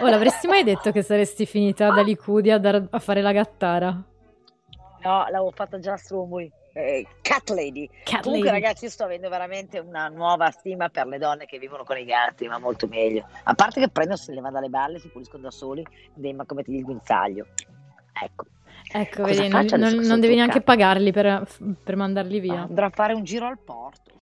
Oh, l'avresti mai detto che saresti finita da Licudi a, dar- a fare la gattara? no, l'avevo fatta già a Strumui. Eh, cat lady. Cat Comunque, lady. ragazzi, io sto avendo veramente una nuova stima per le donne che vivono con i gatti, ma molto meglio. A parte che prendono, se le va dalle balle, si puliscono da soli, ma come il guinzaglio. Ecco, Ecco, vedi, non, non- devi neanche pagarli per, per mandarli via. andrò a fare un giro al porto.